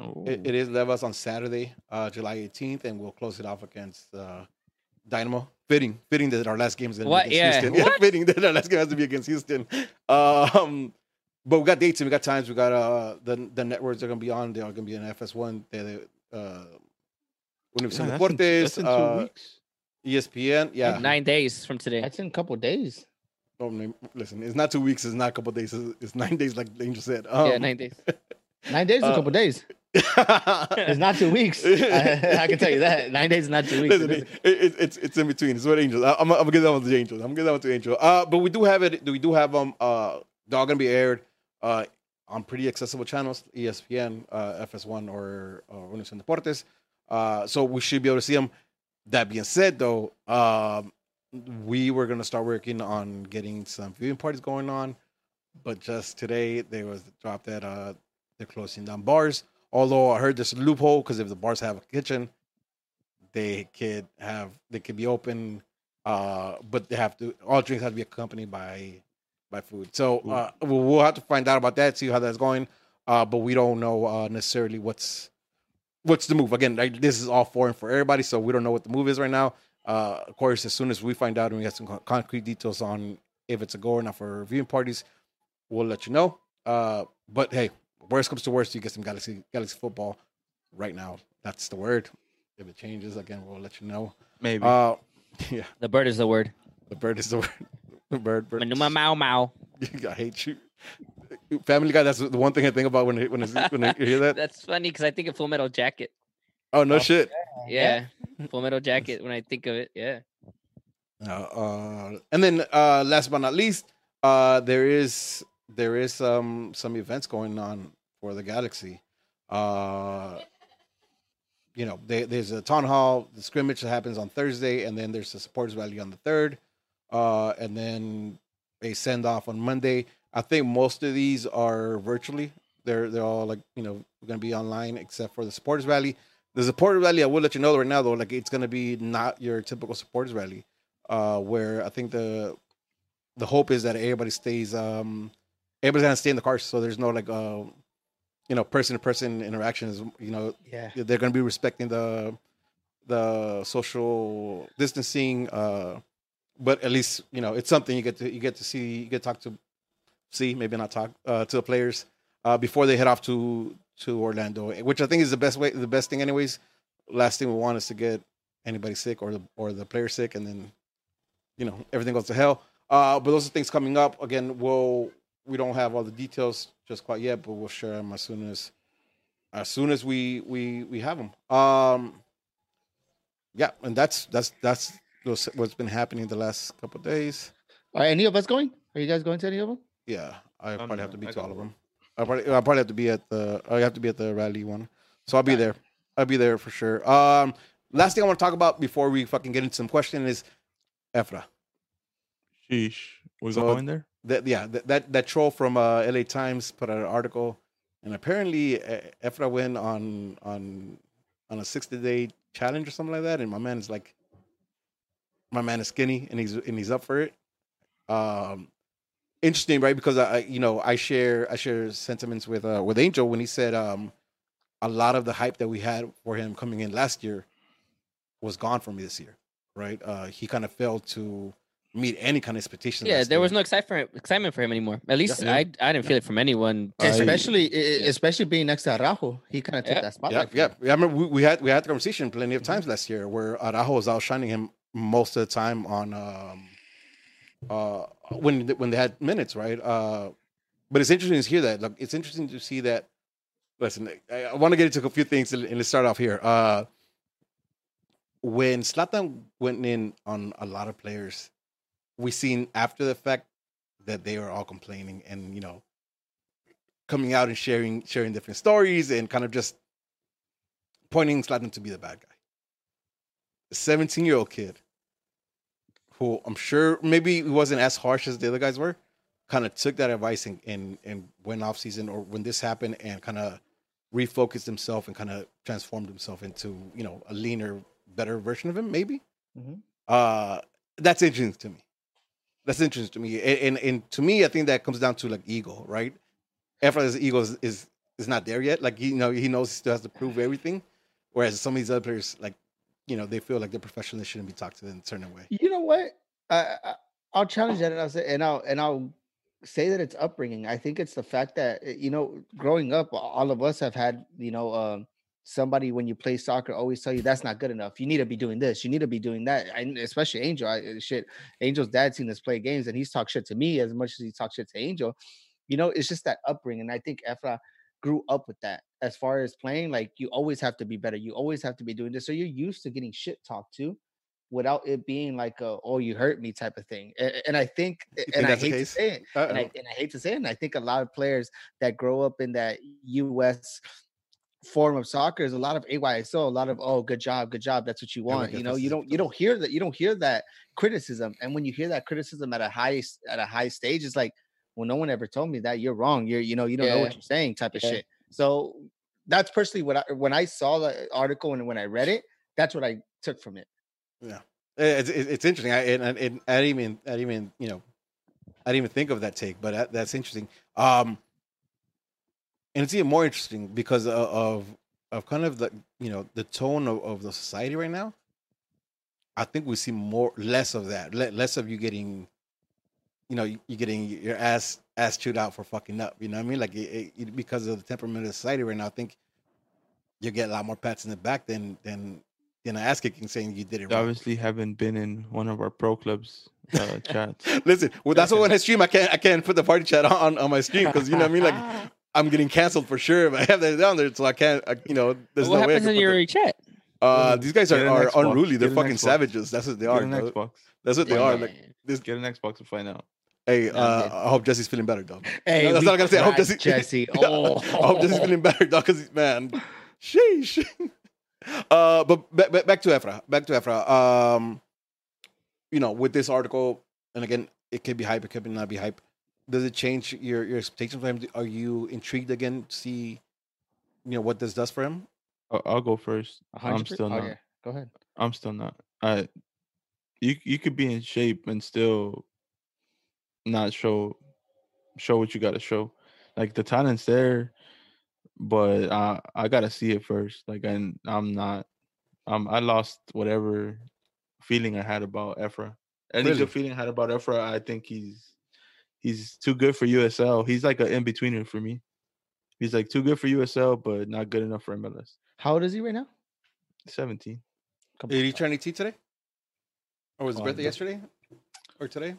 C: Oh.
A: it, it is Levas on Saturday, uh, July eighteenth, and we'll close it off against uh, Dynamo. Fitting, fitting that our last game is going to be against
B: Yeah.
A: Houston. [laughs]
B: What?
A: fitting that our last game has to be against Houston. Um, but we got dates and we got times. We got uh the the networks are going to be on. They are going to be on FS1. They're uh, Univision
C: Yeah, that's in- that's in two
A: uh,
C: weeks.
A: ESPN. Yeah.
B: Nine days from today.
D: That's in a couple days.
A: Oh, listen, it's not two weeks. It's not a couple days. It's, it's nine days, like the angel said. Um,
B: yeah, nine days. [laughs]
D: Nine days, is
A: Uh,
D: a couple days. It's not two weeks. [laughs] I, I can tell you that. Nine days, is not two weeks.
A: Listen, it, it, it's it's in between. It's with angels. I, I'm, I'm gonna give that one to the angels. I'm gonna give that one to angel. Uh, but we do have it. We do have them. Uh, they're all gonna be aired. Uh, on pretty accessible channels, ESPN, uh, FS1, or or Univision Deportes. Uh, so we should be able to see them. That being said, though, um, we were gonna start working on getting some viewing parties going on, but just today there was dropped drop that uh they're closing down bars. Although I heard there's a loophole because if the bars have a kitchen, they could have they could be open, uh, but they have to all drinks have to be accompanied by by food. So uh, we'll, we'll have to find out about that, see how that's going. Uh, but we don't know uh, necessarily what's what's the move. Again, like, this is all foreign for everybody, so we don't know what the move is right now. Uh, of course, as soon as we find out and we have some con- concrete details on if it's a go or not for viewing parties, we'll let you know. Uh, but hey, worst comes to worst, you get some Galaxy Galaxy football right now. That's the word. If it changes again, we'll let you know.
C: Maybe.
A: Uh, [laughs] yeah,
B: The bird is the word.
A: the bird is the word. [laughs] The bird. bird.
B: Manuma Mau Mau. [laughs]
A: I hate you. Family Guy. That's the one thing I think about when I- when I, when I hear that.
B: That's funny because I think of Full Metal Jacket.
A: Oh no shit.
B: Yeah, Full Metal Jacket. When I think of it, yeah.
A: Uh, uh, and then uh, last but not least, uh, there is there is um, some events going on for the Galaxy. Uh, you know, they, there's a town hall, the scrimmage that happens on Thursday, and then there's a supporters rally on the third, uh, and then a send off on Monday. I think most of these are virtually. They're they're all like you know going to be online except for the supporters rally. The supporters rally, I will let you know right now though, like it's going to be not your typical supporters rally uh, where I think the the hope is that everybody stays um everybody's gonna stay in the cars, so there's no like uh you know person to person interactions. You know
D: Yeah.
A: they're gonna be respecting the the social distancing. Uh, but at least you know it's something you get to you get to see you get to talk to see maybe not talk uh, to the players uh, before they head off to to Orlando, which I think is the best way the best thing anyways. Last thing we want is to get anybody sick or the or the player sick, and then you know everything goes to hell. Uh, but those are things coming up. Again, we'll we don't have all the details just quite yet, but we'll share them as soon as as soon as we we we have them. Um, yeah, and that's that's that's what's what's been happening the last couple of days.
D: Are any of us going? Are you guys going to any of them?
A: Yeah, I
C: Um,
A: probably have to be
C: I
A: to all of them. I probably I probably have to be at the I have to be at the rally one, so I'll be there. I'll be there for sure. Um, last thing I want to talk about before we fucking get into some question is Efra.
C: Sheesh. We
A: So-
C: going there?
A: That yeah, that that, that troll from uh, L.A. Times put out an article, and apparently Efra went on on on a sixty day challenge or something like that, and my man is like, my man is skinny and he's and he's up for it. Um, interesting, right? Because I, I you know I share I share sentiments with uh, with Angel when he said um a lot of the hype that we had for him coming in last year was gone for me this year, right? Uh, he kind of failed to meet any kind of expectations.
B: Yeah, there was no excitement excitement for him anymore. At least
A: Yeah.
B: I I didn't feel it from anyone.
D: Especially, i-
B: Yeah.
D: especially being next to Araujo, he kind of took
B: Yeah.
D: that
A: Yeah,
D: spotlight.
A: yeah. yeah. I remember we, we had we had the conversation plenty of times last year where Araujo was outshining him most of the time on um uh when when they had minutes, right? Uh but it's interesting to hear that. Like it's interesting to see that listen, I, I want to get into a few things and let's start off here. Uh when Zlatan went in on a lot of players, we seen after the fact that they were all complaining and you know coming out and sharing sharing different stories and kind of just pointing Zlatan to be the bad guy. A 17 year old kid who I'm sure maybe he wasn't as harsh as the other guys were, kind of took that advice and and, and went off season or when this happened and kind of refocused himself and kind of transformed himself into you know a leaner, better version of him. Maybe
D: Mhm.
A: uh, that's interesting to me. That's interesting to me, and, and and to me, I think that comes down to like ego, right? Efra's ego is, is is not there yet. Like you know, he knows he still has to prove everything, whereas some of these other players, like you know, they feel like they're professional, they shouldn't be talked to in a certain way.
D: You know what? I, I I'll challenge that, and I'll say, and I'll and I'll say that it's upbringing. I think it's the fact that eh, you know, growing up, all of us have had you know, um, somebody when you play soccer always tell you that's not good enough. You need to be doing this. You need to be doing that. And especially Angel, I, eh, shit. Angel's dad seen us play games, and he's talked shit to me as much as he talked shit to Angel. You know, it's just that upbringing. And I think Efra grew up with that. As far as playing, like you always have to be better. You always have to be doing this. So you're used to getting shit talked to without it being like a oh you hurt me type of thing A- and i think
A: You
D: and
A: think
D: i hate to say it
A: Uh,
D: and I, and I hate to say it and i think a lot of players that grow up in that us form of soccer is a lot of ayso a lot of oh good job good job that's what you want you know you don't you don't hear that you don't hear that criticism and when you hear that criticism at a high at a high stage it's like well no one ever told me that you're wrong you're you know you don't know what you're saying type of
B: Yeah.
D: shit so that's personally what i when i saw the article and when i read it that's what i took from it
A: Yeah, it's it's interesting. I and, and, and I didn't even I didn't even you know I didn't even think of that take, but that's interesting. Um, and it's even more interesting because of of, of kind of the you know the tone of, of the society right now. I think we see more less of that, less of you getting, you know, you getting your ass ass chewed out for fucking up. You know what I mean? Like it, it, because of the temperament of society right now, I think you get a lot more pats in the back than than than an ass kicking saying you did it
C: You
A: wrong.
C: obviously haven't been in one of our pro clubs uh, [laughs] chats.
A: Listen, well, that's [laughs] why when I stream, I can't I can't put the party chat on on my stream because you know what I mean. Like [laughs] I'm getting canceled for sure if I have that down there, so I can't. I, you know, there's
B: what
A: no way. I
B: happens
A: can
B: in
A: put
B: your chat?
A: uh, these guys are, are unruly. They're fucking
C: Xbox.
A: savages. That's what they
C: Get
A: are.
C: an. Xbox.
A: That's what they
B: Yeah,
A: are.
B: man.
A: Like this.
C: Get an Xbox to find out.
A: Hey,
B: I'm
A: uh. I hope Jesse's feeling better, dog.
D: Hey,
A: No, that's
D: we
A: all I gotta say. I hope
D: cracked
A: Jesse. [laughs]
D: Jesse.
A: I
D: Oh,
A: hope Jesse's feeling better, dog. Because man, sheesh. [laughs] Uh, but back, back, back to Efra. Back to Efra. Um, you know, with this article, and again, it could be hype. It could not be hype. Does it change your your expectations for him? Are you intrigued again to see, you know, what this does for him?
C: I'll, I'll go first.
D: A
C: I'm
D: hundred per-
C: still
D: oh,
C: not.
D: yeah. Go ahead.
C: I'm still not. I you you could be in shape and still not show show what you got to show. Like the talent's there, but I I gotta see it first. Like and I'm not. Um, I lost whatever feeling I had about Efra. Any
A: Really?
C: good feeling I had about Efra, I think he's he's too good for USL. He's like an in betweener for me. He's like too good for USL, but not good enough for MLS.
D: How old is he right now?
C: 17.
D: Come
A: Did he turn 18 today? Or was his
C: Oh,
A: birthday yesterday? Or today?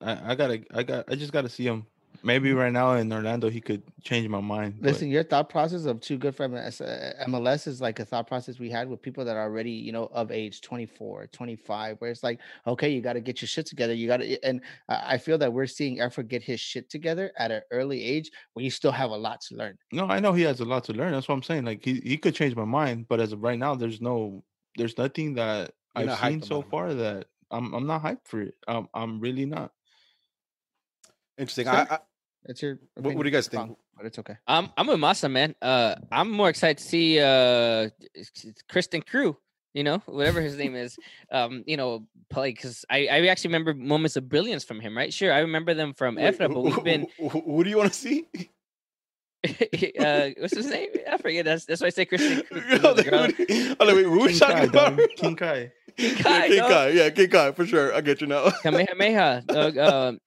C: I, I gotta I got I just gotta see him. Maybe right now in Orlando he could change my mind. but
D: Listen, your thought process of too good for MLS, uh, is like a thought process we had with people that are already, you know, of age 24, 25, where it's like, okay, you got to get your shit together. You got to, and I I feel that we're seeing Efra get his shit together at an early age when you still have a lot to learn.
C: no, I know he has a lot to learn. That's what I'm saying. Like he, he could change my mind, but as of right now, there's no there's nothing that
A: You're
C: I've
A: not
C: seen so
A: about him.
C: far that I'm I'm not hyped for it. I'm I'm really not.
A: Interesting.
D: Sure.
A: I, I,
D: That's your.
A: what, what do you guys
D: It's wrong,
A: think?
D: But it's okay.
B: I'm I'm with Masa, man. Uh, I'm more excited to see uh Kristen Crew. You know, whatever his name is, [laughs] um, you know, play because I, I actually remember moments of brilliance from him, right? Sure, I remember them from
A: Wait,
B: Efra, but we've been
A: Who, who- who do you want to see? [laughs]
B: uh, what's his name? I forget. That's that's why I say Kristen. Crew, [laughs] you know, the
A: like,
B: girl.
A: who do you- I'm like, wait, who we
C: King
A: talking
C: Kai,
A: about?
C: dog. King Kai.
B: King
A: Yeah,
B: Kai,
A: King. Kai. Yeah, King Kai for sure. I get you now.
B: Kamehameha. dog, um,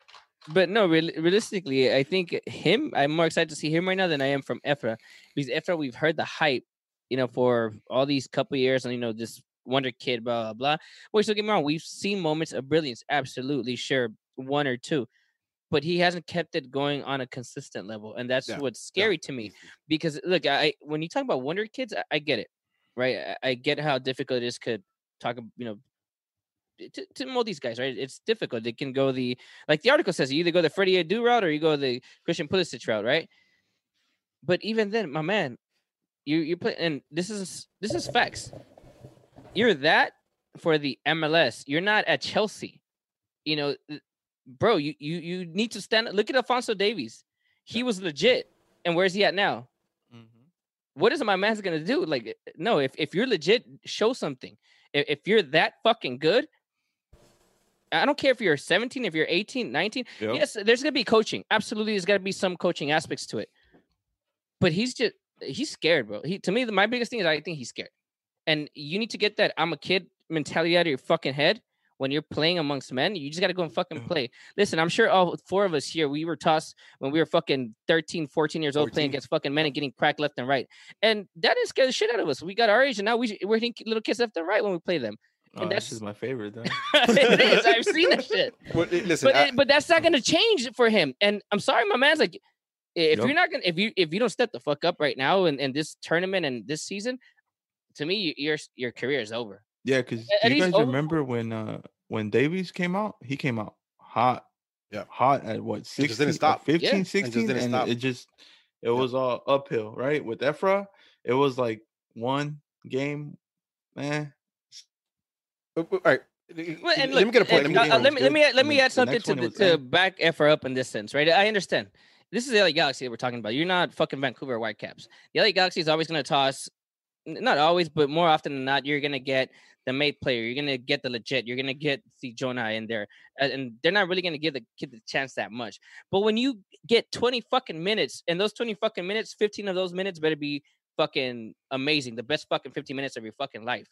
B: but no, real, realistically, I think him. I'm more excited to see him right now than I am from Efra because Efra, we've heard the hype, you know, for all these couple years, and you know, this wonder kid, blah blah blah. Wait, so get me wrong, we've seen moments of brilliance, absolutely, sure, one or two, but he hasn't kept it going on a consistent level, and that's
A: Yeah,
B: what's scary to me because look, I when you talk about Wonder Kids, I, I get it, right? I, I get how difficult it is. Could talk, you know, to, to mold these guys, right? It's difficult. They can go the like the article says, you either go the Freddie Adu route or you go the Christian Pulisic route, right? But even then, my man, you you put and this is this is facts. You're that for the MLS. You're not at Chelsea. You know, bro. You you you need to stand. Look at Alphonso Davies. He was legit, and where's he at now? what is my man's gonna do? Like, eh, no, if if you're legit, show something. If, if you're that fucking good, I don't care if you're 17, if you're 18, 19.
C: Yep.
B: Yes, there's gonna be coaching. Absolutely, there's gotta be some coaching aspects to it. But he's just he's scared, bro. He to me, the, my biggest thing is I think he's scared. And you need to get that I'm a kid mentality out of your fucking head when you're playing amongst men. You just got to go and fucking
C: mm.
B: play. Listen, I'm sure all four of us here, we were tossed when we were fucking 13, 14 years old
A: 14.
B: playing against fucking men and getting cracked left and right. And that didn't scare the shit out of us. We got our age and now we, we're hitting little kids left and right when we play them.
C: Oh,
B: and
C: that's
B: that's-
C: just my favorite though. [laughs]
B: it is. I've seen that shit. [laughs]
A: Well, li- listen,
B: But,
A: I-
B: it, but that's not going to change for him. And I'm sorry, my man's like, if
C: Yep.
B: you're not gonna, if you if you don't step the fuck up right now in, in this tournament and this season, to me, you- your your career is over.
C: Yeah, because you guys
B: over-
C: remember when uh when Davies came out? He came out hot.
A: Yeah.
C: Hot at what
A: just
C: 16,
A: didn't stop.
C: 15,
B: Yeah. And
A: just
C: 16
A: didn't
C: and
A: stop.
C: it just it was all uphill, right? With Efra, it was like one game, man.
A: Uh, uh, all right.
B: Well, and
A: let me get a point. Let me,
B: uh, uh, let me let me let me add something to the, to back Efra up in this sense, right? I understand. This is the LA Galaxy that we're talking about. You're not fucking Vancouver Whitecaps. The LA Galaxy is always going to toss, not always, but more often than not, you're going to get the mate player. You're going to get the Lletget. You're going to get the Jonah in there, and they're not really going to give the kid the chance that much. But when you get 20 fucking minutes, and those 20 fucking minutes, 15 of those minutes better be fucking amazing, the best fucking 15 minutes of your fucking life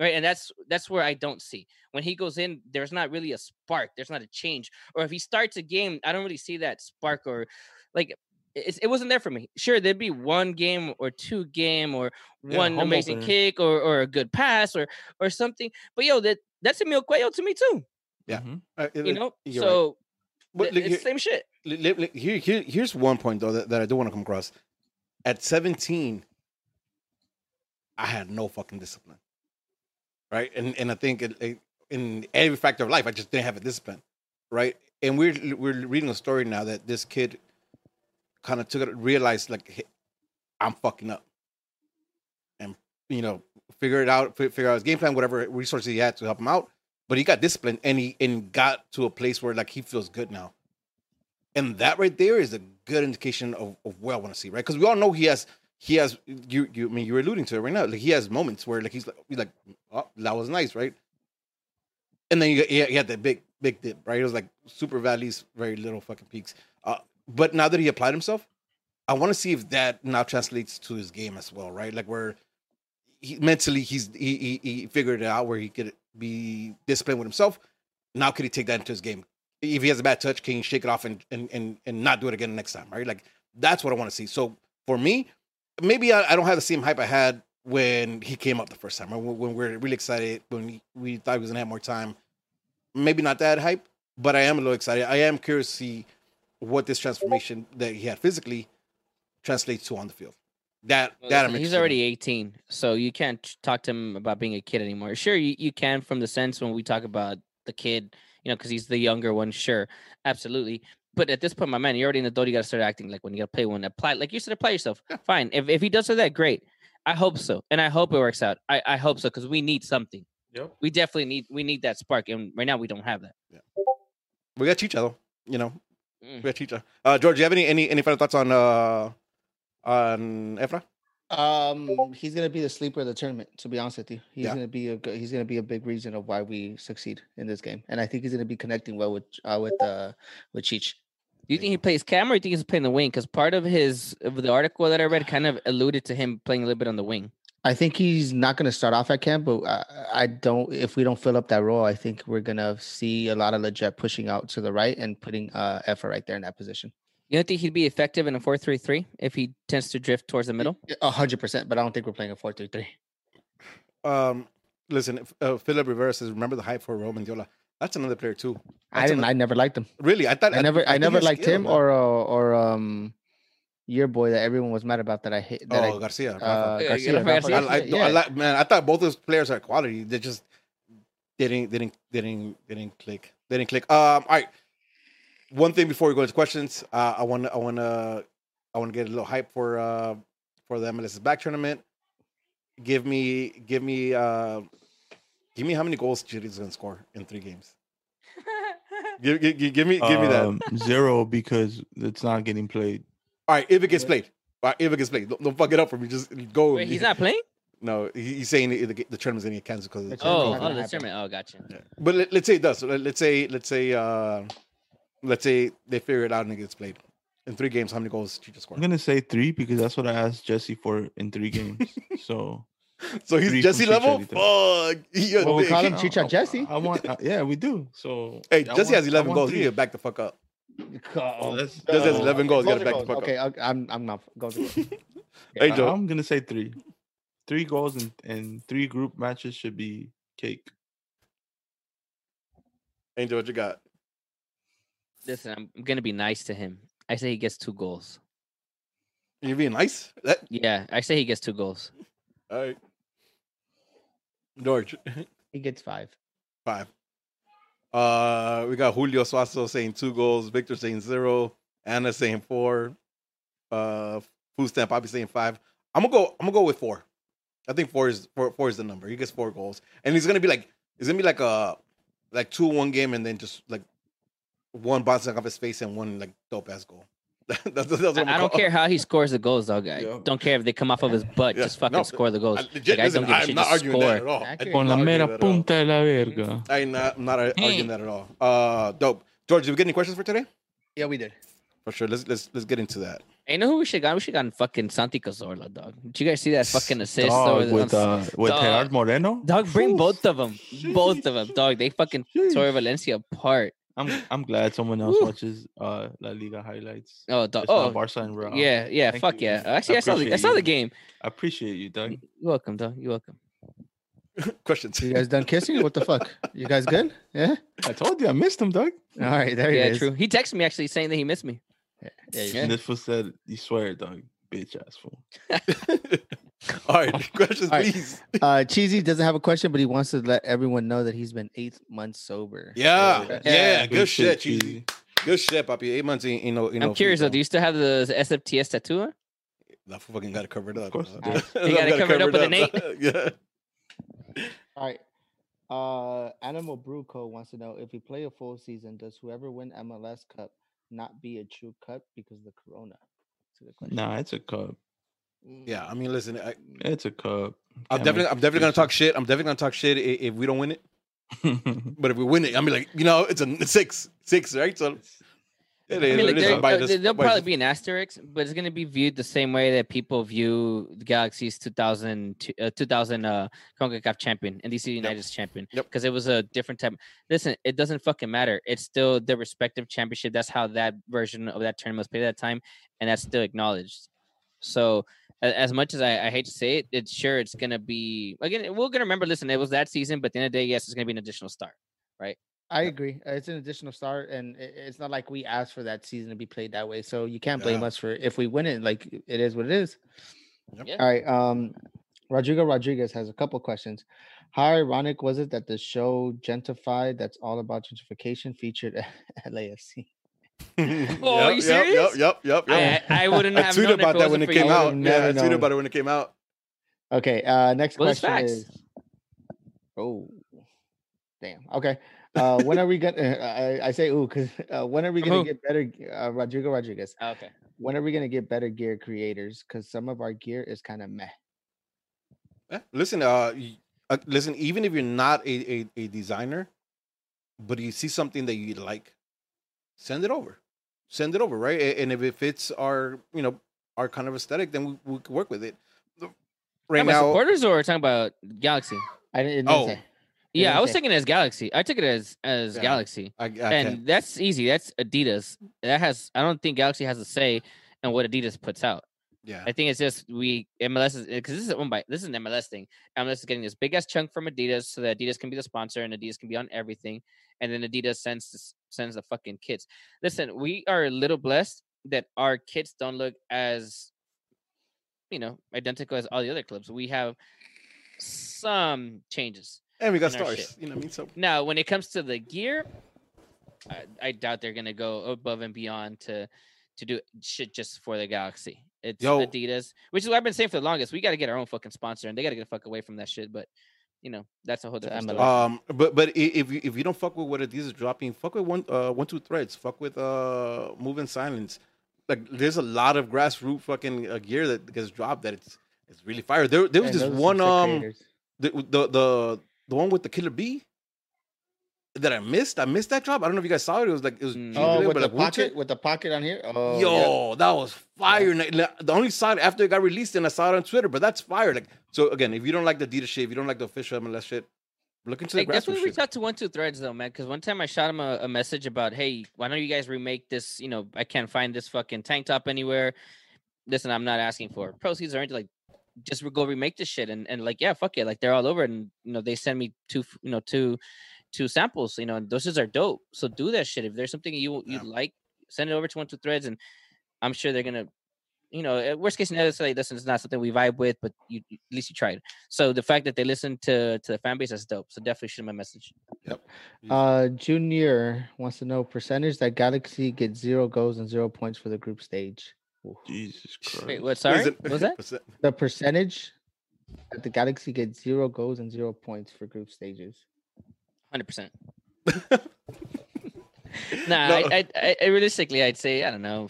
B: right and that's that's where i don't see when he goes in there's not really a spark there's not a change or if he starts a game i don't really see that spark or like it's, it wasn't there for me sure there'd be one game or two game or
C: Yeah,
B: one amazing
C: opener.
B: kick or or a good pass or or something but yo that that's Emil Cuello to me too
A: Yeah.
C: Mhm.
A: uh,
B: you know
A: you're right.
B: so
A: But
B: th-
A: look,
B: it's
A: here-
B: same shit
A: li- li- li- here, here, here's one point though that, that I do want to come across. At 17, I had no fucking discipline, right? And and I think it, it- in every factor of life, I just didn't have a discipline, right? And we're we're reading a story now that this kid kind of took it, realized like "Hey, I'm fucking up, and you know figure it out, figure out his game plan, whatever resources he had to help him out. But he got disciplined, and he and got to a place where like he feels good now. And that right there is a good indication of, of what I want to see, right? Because we all know he has he has you you I mean you're alluding to it right now. Like he has moments where like he's like he's like, oh, that was nice, right? And then you he, he had that big big dip, right? It was like super valleys, very little fucking peaks. Uh, but now that he applied himself, I want to see if that now translates to his game as well, right? Like where he mentally he's he, he he figured it out where he could be disciplined with himself. Now could he take that into his game? If he has a bad touch, can he shake it off and and and, and not do it again next time, right? Like that's what I want to see. So for me, maybe I, I don't have the same hype I had when he came up the first time, or when, when we are really excited, when we, we thought he was gonna have more time. Maybe not that hype, but I am a little excited. I am curious to see what this transformation that he had physically translates to on the field. That
B: Well,
A: that
B: listen,
A: I'm
B: he's already 18, so you can't talk to him about being a kid anymore. Sure, you, you can from the sense when we talk about the kid, you know, because he's the younger one. Sure, absolutely. But at this point, my man, you're already in the door. You got to start acting like when you got to play one. Apply, like you said, apply yourself. Fine. If if he does that, great. I hope so, and I hope it works out. I, I hope so because we need something.
C: Yep.
B: We definitely need we need that spark, and right now we don't have that. Yeah.
A: We got Chicha though, you know.
B: Mm.
A: We got Chicha. Uh, George, do you have any any any final thoughts on uh on Efra?
D: Um, he's gonna be the sleeper of the tournament. To be honest with you, he's
A: Yeah.
D: gonna be a go- he's gonna be a big reason of why we succeed in this game, and I think he's gonna be connecting well with uh, with uh with Cheech.
B: Do you think he plays cam or do you think he's playing the wing? Because part of his of the article that I read kind of alluded to him playing a little bit on the wing.
D: I think he's not gonna start off at camp, but I, I don't. If we don't fill up that role, I think we're gonna see a lot of Lletget pushing out to the right and putting uh Efra right there in that position.
B: You don't think he'd be effective in a 4 3 3 if he tends to drift towards the middle?
D: A hundred percent, but I don't think we're playing a four three three.
A: Um, listen, if, uh, Philip Rivera says, "Remember the hype for Roman Diola." That's another player too.
D: I didn't.
A: ano-
D: I never liked him.
A: really, I thought
D: I never. I,
A: think
D: never liked
A: skilled,
D: him
A: man.
D: or uh, or um your boy that everyone was mad about that I hate. That
A: oh
D: I,
A: Garcia.
D: Uh,
B: Yeah,
D: Garcia,
B: Rafa
D: Rafa
B: Garcia.
A: I,
D: Garcia,
A: I,
D: yeah.
A: I like man. I thought both those players are quality. They just didn't didn't didn't didn't click. They didn't click. Um, all right. One thing before we go into questions, uh, I want to I want to I want to get a little hype for uh for the MLS back tournament. Give me give me uh give me how many goals Chiri's gonna score in three games. [laughs] Give, give, give, give me give me that.
C: Um, zero because it's not getting played.
A: All right, if it gets played, Uh, If it gets played, don't, don't fuck it up for me. Just go.
B: Wait, he's not playing.
A: No, he's saying the, the, the tournament's gonna get canceled because.
D: The tournament
B: Oh,
D: not
B: oh, the
D: happen.
B: tournament. Oh, gotcha.
A: Yeah. But let, let's say it does. So let, let's say let's say uh let's say they figure it out and it gets played. In three games, how many goals did you just score?
C: I'm gonna say three because that's what I asked Jesse for in three games. [laughs] so [laughs]
A: So he's
C: three
A: Jesse level?
C: Chicharito.
A: Fuck. [laughs] He a
D: Well, we
A: big-
D: call him Chicha Jesse.
C: I, want, uh, yeah, we do. So
A: Hey,
C: I
A: Jesse
C: want-
A: has 11 goals.
C: three.
A: He need back the fuck up.
C: Oh, that's-
A: Jesse has
C: uh,
A: 11 goals. You gotta
D: Goals
A: back the fuck
D: Okay,
A: up.
D: I'll- I'm I'm not goals. are goals. [laughs]
A: Hey, Joe.
C: I'm gonna say three. Three goals and, and three group matches should be cake.
A: Angel, what you got?
B: Listen, I'm, I'm gonna be nice to him. I say he gets two goals.
A: You're being nice? That,
B: Yeah, I say he gets two goals.
A: all right. George,
D: He gets five.
A: five. Uh, we got Julio Suazo saying two goals, Victor saying zero, Anna saying four, uh, Food Stamp Poppy saying five. I'm gonna go. I'm gonna go with four. I think four is four. Four is the number. He gets four goals, and he's gonna be like, it's gonna be like a like two one game, and then just like one bouncing off his face and one like dope ass goal. That's, [laughs] that's what I'm
B: I, I don't care how he scores the goals, dog. I
C: Yeah.
B: don't care if they come off of his butt.
A: Yeah,
B: Just fucking
A: no,
B: score the goals.
A: I, legit,
B: Like, I
A: listen,
B: don't give a
A: I'm
B: shit,
A: not
B: just
A: arguing that
B: score.
A: at all.
D: Accurate.
C: Con
A: not
C: la
A: arguing
C: mera
A: that at all.
C: punta de la verga.
A: I'm not, I'm not arguing that at all. Uh, dope. George, did we get any questions for today?
D: Yeah, we did.
A: For sure. Let's let's let's get into that.
B: Hey, you know who we should got? We should gotten fucking Santi Cazorla, dog. Did you guys see that fucking assist?
C: Dog,
B: over
C: with uh, with
B: Dog.
C: Gerard Moreno.
B: dog, bring
C: Oof.
B: both of them, both of them, dog. They fucking tore Valencia apart.
C: I'm I'm glad someone else
B: Woo.
C: watches uh La Liga highlights.
B: Oh, dog.
C: It's
B: Oh,
C: Barca and Real.
B: yeah, yeah.
C: Thank
B: fuck
C: you.
B: yeah. Actually, I, saw the I saw the game.
C: I appreciate you, Doug.
B: You're welcome, Doug. You're welcome. [laughs]
A: questions.
D: You guys done kissing? What the fuck? You guys good? Yeah.
C: I told you I missed him, Doug.
D: All right, there
B: Yeah,
D: it is.
B: true. He texted me actually saying that he missed me.
D: Yeah,
B: Yeah.
C: And this fool said, "You swear, Doug, bitch ass fool." [laughs] [laughs]
A: All right, [laughs] questions,
D: All right.
A: please.
D: Uh, Cheesy doesn't have a question, but he wants to let everyone know that he's been eight months sober.
A: Yeah,
D: So,
A: yeah, good,
C: Good
A: shit,
C: shit,
A: cheesy.
C: Cheesy.
A: Good shit, Papi. Eight months, ain't- you know, you know.
B: I'm curious though. Do you still have the SFTS tattoo? on?
A: That fucking got it covered up.
C: course
A: bro. [laughs]
C: it
B: does. You got it covered up with an eight? [laughs]
A: yeah.
D: All right. Uh, Animal Brew Co. wants to know if we play a full season, does whoever win MLS Cup not be a true cup because of the Corona? That's a good question.
C: Nah, it's a cup.
A: Yeah, I mean, listen, I,
C: It's a cup.
A: I'm
C: Can't
A: definitely, I'm definitely gonna talk shit. I'm definitely gonna talk shit i- if we don't win it. [laughs] But if we win it, I mean, like, you know, it's a six, six, right? So it
B: I
A: is.
B: mean,
A: what
B: like,
A: it is.
B: there,
A: I'll
B: uh,
A: this-
B: there'll probably
A: this-
B: be an asterisk, but it's going to be viewed the same way that people view the Galaxy's 2000, t- uh, 2000 uh, CONCACAF champion and DC United's champion
A: Yep.
B: because it was a different type. Listen, it doesn't fucking matter. It's still the respective championship. That's how that version of that tournament was played at that time, and that's still acknowledged. So, a- as much as I, I hate to say it, it's sure it's going to be again. We're going to remember. Listen, it was that season, but at the end of the day, yes, it's going to be an additional start, right?
D: I agree. Uh, It's an additional start, and it's not like we asked for that season to be played that way. So you can't blame
A: Yeah.
D: us for if we win it. Like it is what it is.
A: Yep.
B: Yeah.
D: All right. Um, Rodrigo Rodriguez has a couple questions. How ironic was it that the show Gentefied, that's all about gentrification, featured [laughs] LAFC? [laughs]
B: Oh,
A: Yep,
B: are you
A: yep,
B: serious?
A: Yep, yep, yep. yep.
B: I, I wouldn't [laughs]
A: I
B: have
A: tweeted about that when it came
B: you.
A: out.
D: would've
A: Yeah, I tweeted
D: known.
A: about it when it came out.
D: Okay. Uh, next
B: Well,
D: question
B: facts.
D: is. Oh, damn. Okay. Uh, when are we gonna? [laughs] I, I say ooh because uh, when are we gonna get better? Uh, Rodrigo Rodriguez.
B: Okay.
D: When are we gonna get better gear creators? Because some of our gear is kind of meh.
A: Yeah, Listen, uh, uh, listen. Even if you're not a, a, a designer, but you see something that you like, send it over. Send it over, right? And if it fits our, you know, our kind of aesthetic, then we, we can work with it. Right now,
B: supporters or talking about Galaxy?
D: I didn't.
A: Oh,
D: say.
B: Yeah, I was thinking as Galaxy. I took it as as
A: Yeah.
B: Galaxy,
A: I, I
B: and
A: can't.
B: that's easy. That's Adidas. That has. I don't think Galaxy has a say in what Adidas puts out.
A: Yeah,
B: I think it's just we MLS is because this is one by this is an MLS thing. MLS is getting this big ass chunk from Adidas so that Adidas can be the sponsor and Adidas can be on everything, and then Adidas sends this- sends the fucking kids. Listen, we are a little blessed that our kids don't look as you know identical as all the other clubs. We have some changes.
A: and we got stars. You know what I mean? So
B: Now, when it comes to the gear, I, I doubt they're gonna go above and beyond to to do shit just for the Galaxy. It's
A: Yo.
B: Adidas, which is what I've been saying for the longest. We got to get our own fucking sponsor, and they got to get the fuck away from that shit. But you know, that's a whole
D: It's
B: different
D: MLS.
B: story.
A: Um, but but if you if you don't fuck with what Adidas is dropping, fuck with one uh one two threads, fuck with uh moving silence. like there's a lot of grassroots fucking uh, gear that gets dropped that it's it's really fire. There there was
D: And
A: this one um the, the the the one with the killer bee that I missed. I missed that drop. I don't know if you guys saw it. It was like it was
B: Mm.
D: Oh,
A: related,
D: with
A: but
D: the
A: like Wu-Tang.
D: pocket, with the pocket on here. Oh, yeah.
A: Yo, that was fire. Like, The only saw it after it got released, and I saw it on Twitter. But that's fire. Like so, again, if you don't like the Adidas shit, if you don't like the official MLS shit, look into
B: Hey,
A: the
B: definitely
A: grassroots
B: reach
A: shit.
B: out to one two threads though, man. Because one time I shot him a, a message about, hey, why don't you guys remake this? You know, I can't find this fucking tank top anywhere. Listen, I'm not asking for proceeds or anything. Like, just go remake this shit. And and like, yeah, fuck it. Like they're all over. And you know, they send me two, you know, two, two samples. You know, and those are dope. So do that shit. If there's something you you
A: Yeah.
B: like, send it over to one two threads, and I'm sure they're gonna. You know, worst case scenario, say, listen, it's not something we vibe with, but you you- at least you tried. So the fact that they listen to to the fan base, that's dope. So definitely shoot my a message.
D: Uh, Junior wants to know percentage that Galaxy gets zero goals and zero points for the group stage. Ooh.
C: Jesus Christ.
B: Wait, what?
A: What
B: Sorry,
A: is it?
B: what was that? [laughs]
A: What's that?
D: The percentage that the Galaxy gets zero goals and zero points for group stages.
B: Hundred percent. [laughs] Nah,
A: No.
B: I, I, I, realistically, I'd say I don't know.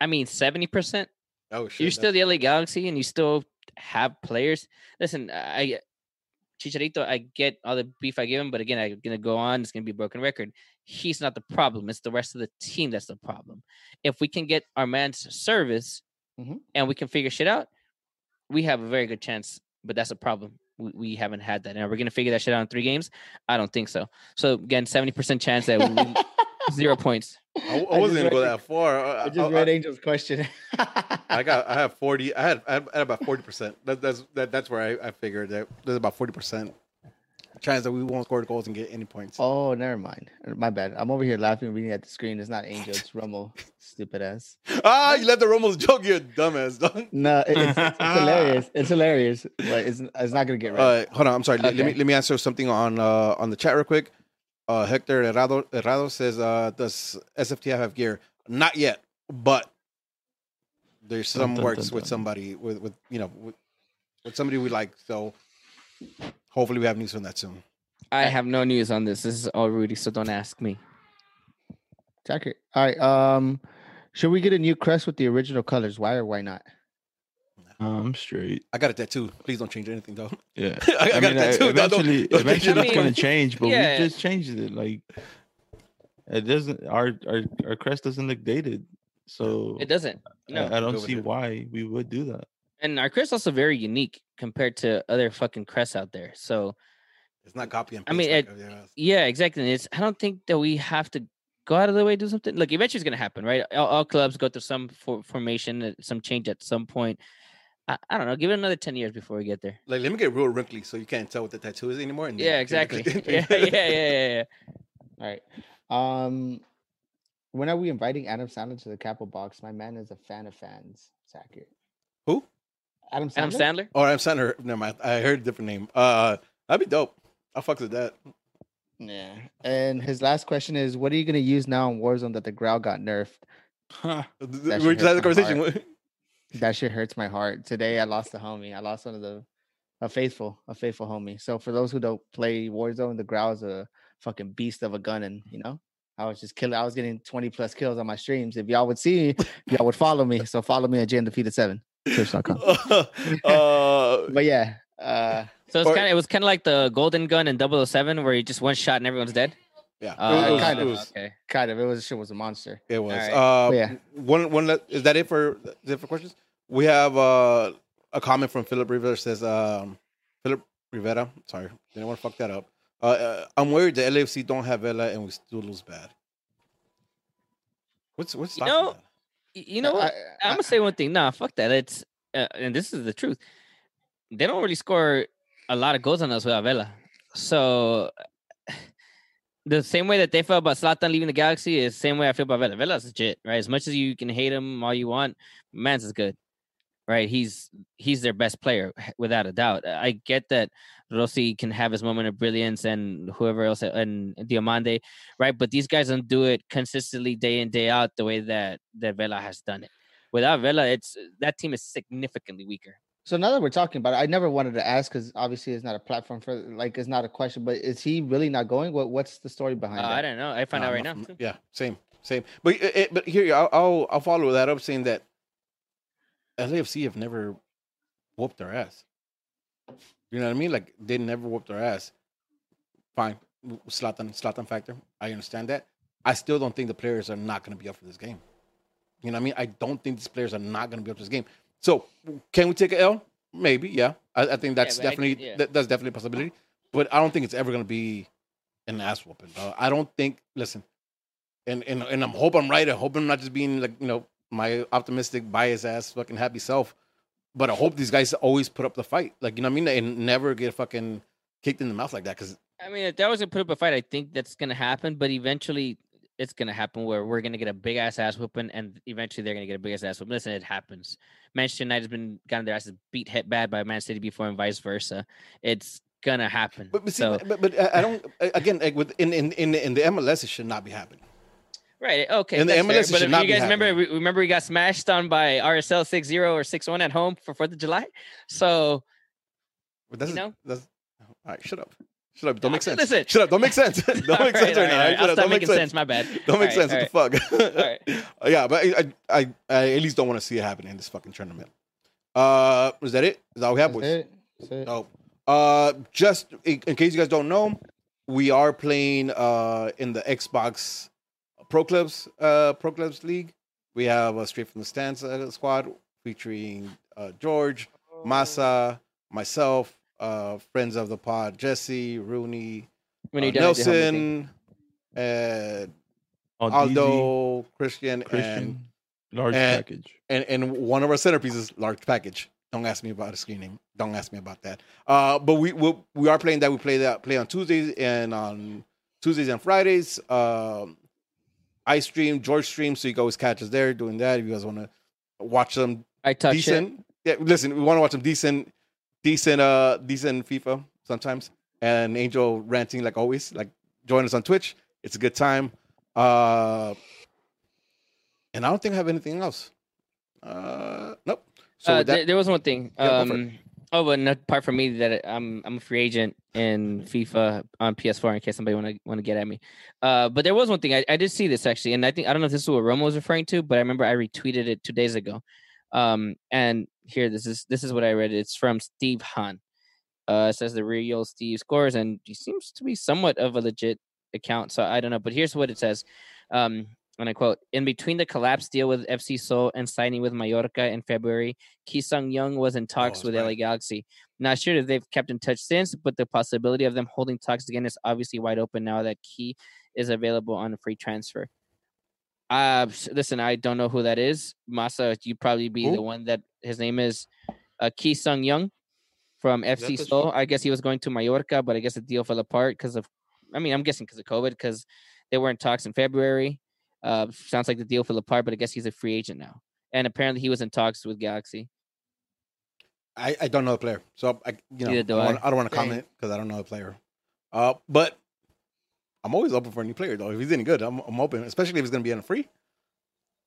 B: I mean, seventy percent.
A: Oh shit!
B: You're still the LA Galaxy, and you still have players. Listen, I Chicharito, I get all the beef I give him, but again, I'm gonna go on. It's gonna be a broken record. He's not the problem. It's the rest of the team that's the problem. If we can get our man's service,
D: Mhm.
B: and we can figure shit out, we have a very good chance. But that's a problem. We, we haven't had that. And are gonna figure that shit out in three games? I don't think so. So again, seventy percent chance that we win [laughs] zero points.
A: I, I
D: I
A: wasn't
D: just
A: gonna go that far. I,
D: I just
A: I-
D: read
A: I-
D: Angel's question.
A: I got. I [laughs] have forty. I had. I had, I had about forty percent. That, that's that, that's where I, I figured that there's about forty percent chance that we won't score goals and get any points.
D: Oh, never mind. My bad. I'm over here laughing, reading at the screen. It's not Angel. It's Rummel. [laughs] Stupid ass.
A: Ah, you left the Romo's joke. You dumbass dog.
D: No, it- it's, it's [laughs] hilarious. It's hilarious, but it's it's not gonna get right.
A: Uh, hold on. I'm sorry. Let- Let me let me answer something on uh on the chat real quick. Uh, Hector Herrado, Herrado says, uh, "Does SFTF have gear? Not yet, but there's some
C: dun,
A: works
C: dun,
A: with
C: dun.
A: somebody with with you know with, with somebody we like. So hopefully we have news on that soon.
B: I have no news on this. This is all Rudy, so don't ask me.
D: It's accurate. All right. Um, should we get a new crest with the original colors? Why or why not?
C: I'm straight.
A: I got a tattoo. Please don't change anything though. [laughs]
C: Yeah.
A: I, [laughs]
C: I
A: got
C: mean,
A: a
C: I-
A: tattoo. Don't- don't-
C: eventually,
A: don't
C: eventually it's gonna change, but
B: Yeah.
C: we just changed it. Like it doesn't. Our our our crest doesn't look dated, so
B: It doesn't.
C: I-
B: No.
C: I, don't see why we would do that.
B: And our crest also very unique compared to other fucking crests out there. So
A: It's not copy and
B: I mean,
A: like
B: it- yeah, exactly. It's I don't think that we have to go out of the way to do something. Look, eventually it's gonna happen, right? All, all clubs go through some for, formation, uh, some change at some point. I, I don't know. Give it another ten years before we get there.
A: Like, let me get real wrinkly so you can't tell what the tattoo is anymore. and
B: Yeah, [laughs] exactly. [laughs] yeah, yeah, yeah, yeah, yeah.
D: All right. Um, when are we inviting Adam Sandler to the Capital Box? My man is a fan of fans. It's accurate.
A: Who?
D: Adam Sandler.
B: Adam Sandler.
A: Or I'm saying. Never mind. I heard a different name. Uh, that'd be dope. I fucks with that.
D: Yeah. And his last question is, what are you gonna use now in Warzone that the Grau got nerfed?
A: We
D: That
A: just
D: shit
A: had the
D: hurts my
A: conversation. [laughs]
D: That shit hurts my heart. Today I lost a homie. I lost one of the a faithful, a faithful homie. So for those who don't play Warzone, the Grau is a fucking beast of a gun, and you know, I was just killing. I was getting twenty plus kills on my streams. If y'all would see, y'all would follow me. So follow me at J Defeated Seven. Twitch.com. [laughs]
A: uh,
D: But yeah, uh,
B: So it's kind of it was kind of like the Golden Gun in 007 where you just one shot and everyone's dead.
A: yeah,
D: Uh,
A: it was,
D: kind
A: it
D: of.
A: was,
B: Okay.
D: kind of. It was shit was a monster.
A: it was.
B: Alright.
A: Uh,
D: yeah.
A: One, one. Is that it for? Is it for questions? We have uh, a comment from Philip Rivera says, um, Philip Rivera. Sorry, didn't want to fuck that up. Uh, uh, I'm worried the LAFC don't have Vela and we still lose bad. What's what's
B: You know,
A: that?
B: You know what?
D: I,
B: I'm gonna say one thing. Nah, fuck that. It's uh, and this is the truth. They don't really score a lot of goals on us with Vela. So [sighs] the same way that they felt about Zlatan leaving the Galaxy is the same way I feel about Vela. Vela's legit, right? As much as you can hate him all you want, Mans is good, right? He's he's their best player without a doubt. I get that Rossi can have his moment of brilliance and whoever else and Diomande, right? But these guys don't do it consistently day in day out the way that that Vela has done it. Without Vela, it's that team is significantly weaker.
D: So now that we're talking about it, I never wanted to ask because obviously it's not a platform for like it's not a question. But is he really not going? What What's the story
B: Uh,
D: behind
B: I don't know. I find
A: Nah,
B: out right now. too.
A: Yeah, same. same. But it, it- but here I'll, I'll I'll follow that up saying that LAFC have never whooped their ass. You know what I mean? Like they never whooped their ass. Fine, Zlatan Zlatan factor. I understand that. I still don't think the players are not going to be up for this game. You know what I mean? I don't think these players are not going to be up for this game. So can we take a L? Maybe, yeah. I, I think that's
B: I-
A: definitely
B: yeah.
A: that, that's definitely a possibility. But I don't think it's ever going to be an ass whooping. dog. I don't think. Listen, and and and I'm hope I'm right. I hope I'm not just being like you know my optimistic, biased ass, fucking happy self. But I hope these guys always put up the fight, like you know what I mean, and never get fucking kicked in the mouth like that. Because
B: I mean, if that was gonna put up a fight, I think that's gonna happen. But eventually, it's gonna happen where we're gonna get a big ass ass whooping, and eventually they're gonna get a big ass ass whooping. Listen, it happens. Manchester United has been gotten their asses beat hit bad by Man City before, and vice versa. It's gonna happen.
A: but, but see,
B: so
A: but, but I uh, I don't again like with in in in, in the MLS it should not be happening.
B: Right, okay.
A: And the
B: that's fair,
A: MLS
B: but if
A: not
B: you
A: be
B: guys remember,
A: happening.
B: we- remember we got smashed on by RSL 6-0 or 6-1 at home for Fourth of July. So
A: But that's
B: You know?
A: that's all right. Shut up. Shut up. Don't make sense.
B: Listen.
A: Shut up. Don't make sense. [laughs] don't [laughs]
B: All
A: make sense right,
B: all
A: now.
B: all
A: Shut
B: I'll
A: up. Don't make sense.
B: sense. My bad. [laughs]
A: Don't make
B: All
A: sense.
B: right,
A: What the fuck?
B: right.
A: Yeah, but I, I, I, I at least don't want to see it happen in this fucking tournament. Uh, is that it? Is that all we have,
D: That's
A: boys?
D: it. That's it.
A: Oh, uh, just in, in case you guys don't know, we are playing uh in the Xbox Pro Clubs uh Pro Clubs League. We have a straight from the stands uh, squad featuring uh, George, Masa, myself, uh, friends of the pod, Jesse, Rooney,
B: When
A: uh,
B: you're done with the helmet thing.
A: Nelson, uh,
C: Aldizi,
A: Aldo, Christian, and
C: Christian, large
A: and-
C: package.
A: and and one of our centerpieces, large package. Don't ask me about a screening. Don't ask me about that. Uh, but we we, we are playing that. We play that play on Tuesdays and on Tuesdays and Fridays. Um, I stream, George streams, so you can always catch us there doing that. If you guys want to watch them,
B: I touch it.
A: decent, yeah. Listen, we want to watch some decent, decent, uh, decent FIFA sometimes. And Angel ranting like always. Like join us on Twitch. It's a good time. Uh, and I don't think I have anything else. Uh, nope. So
B: uh,
A: that,
B: there, was one thing.
A: Yeah, it.
B: Um, oh, but apart from me, that I'm I'm a free agent in FIFA on PS4. In case somebody want to want to get at me. Uh, but there was one thing I, I did see this actually, and I think I don't know if this is what Romo was referring to, but I remember I retweeted it two days ago. Um, and here this is this is what I read. It's from Steve Hahn. Uh, it says the real Steve scores, and he seems to be somewhat of a legit account. So I don't know, but here's what it says. Um, and I quote: In between the collapse deal with FC Seoul and signing with Mallorca in February, Ki Sung Young was in talks
A: that's
B: with LA. Galaxy. Not sure if they've kept in touch since, but the possibility of them holding talks again is obviously wide open now that Ki is available on a free transfer. Uh, listen, I don't know who that is. Masa, you'd probably be the one that his name is uh, Ki Sung Young from FC Seoul. I guess he was going to Mallorca, but I guess the deal fell apart because of, I mean, I'm guessing because of COVID, because they were in talks in February. Uh, sounds like the deal fell apart, but I guess he's a free agent now. And apparently he was in talks with Galaxy.
A: I, I don't know the player, so I you know
B: Neither
A: I,
B: do
A: don't
B: I.
A: wanna- I don't want to comment because I don't know the player. Uh, but I'm always open for a new player though. If he's any good, I'm I'm open, especially if he's gonna be on a free.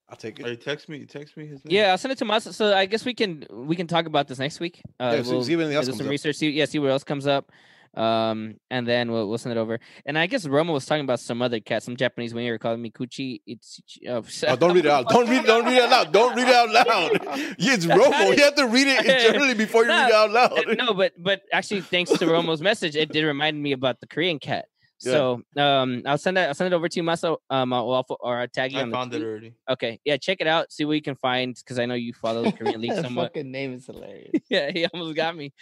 A: I'll take
C: Hey,
A: it.
C: text me, You text me his name.
B: Yeah, I'll send it to Masa. So I guess we can we can talk about this next week. Uh,
A: Yeah,
B: we'll
A: see if anything else
B: do
A: comes
B: some
A: up.
B: research. See, yeah, see what else comes up. Um, and then we'll we'll send it over. And I guess Romo was talking about some other cat, some Japanese winger calling me Kuchi. It's uh,
A: Oh, don't read it out. Don't read. Don't read it out loud. Don't read it out loud. [laughs] Yeah, it's [laughs] Romo. You have to read it internally before you read it out loud.
B: no, but but actually, thanks to Romo's message, it did remind me about the Korean cat.
A: Yeah.
B: So um, I'll send that. I'll send it over to you, Masa. Um, I'll, I'll or I'll tag you
C: I
B: on the
C: found it already.
B: Okay, yeah, check it out. See what you can find because I know you follow the Korean [laughs] league
D: That
B: somewhat.
D: fucking name is hilarious. [laughs]
B: yeah, he almost got me.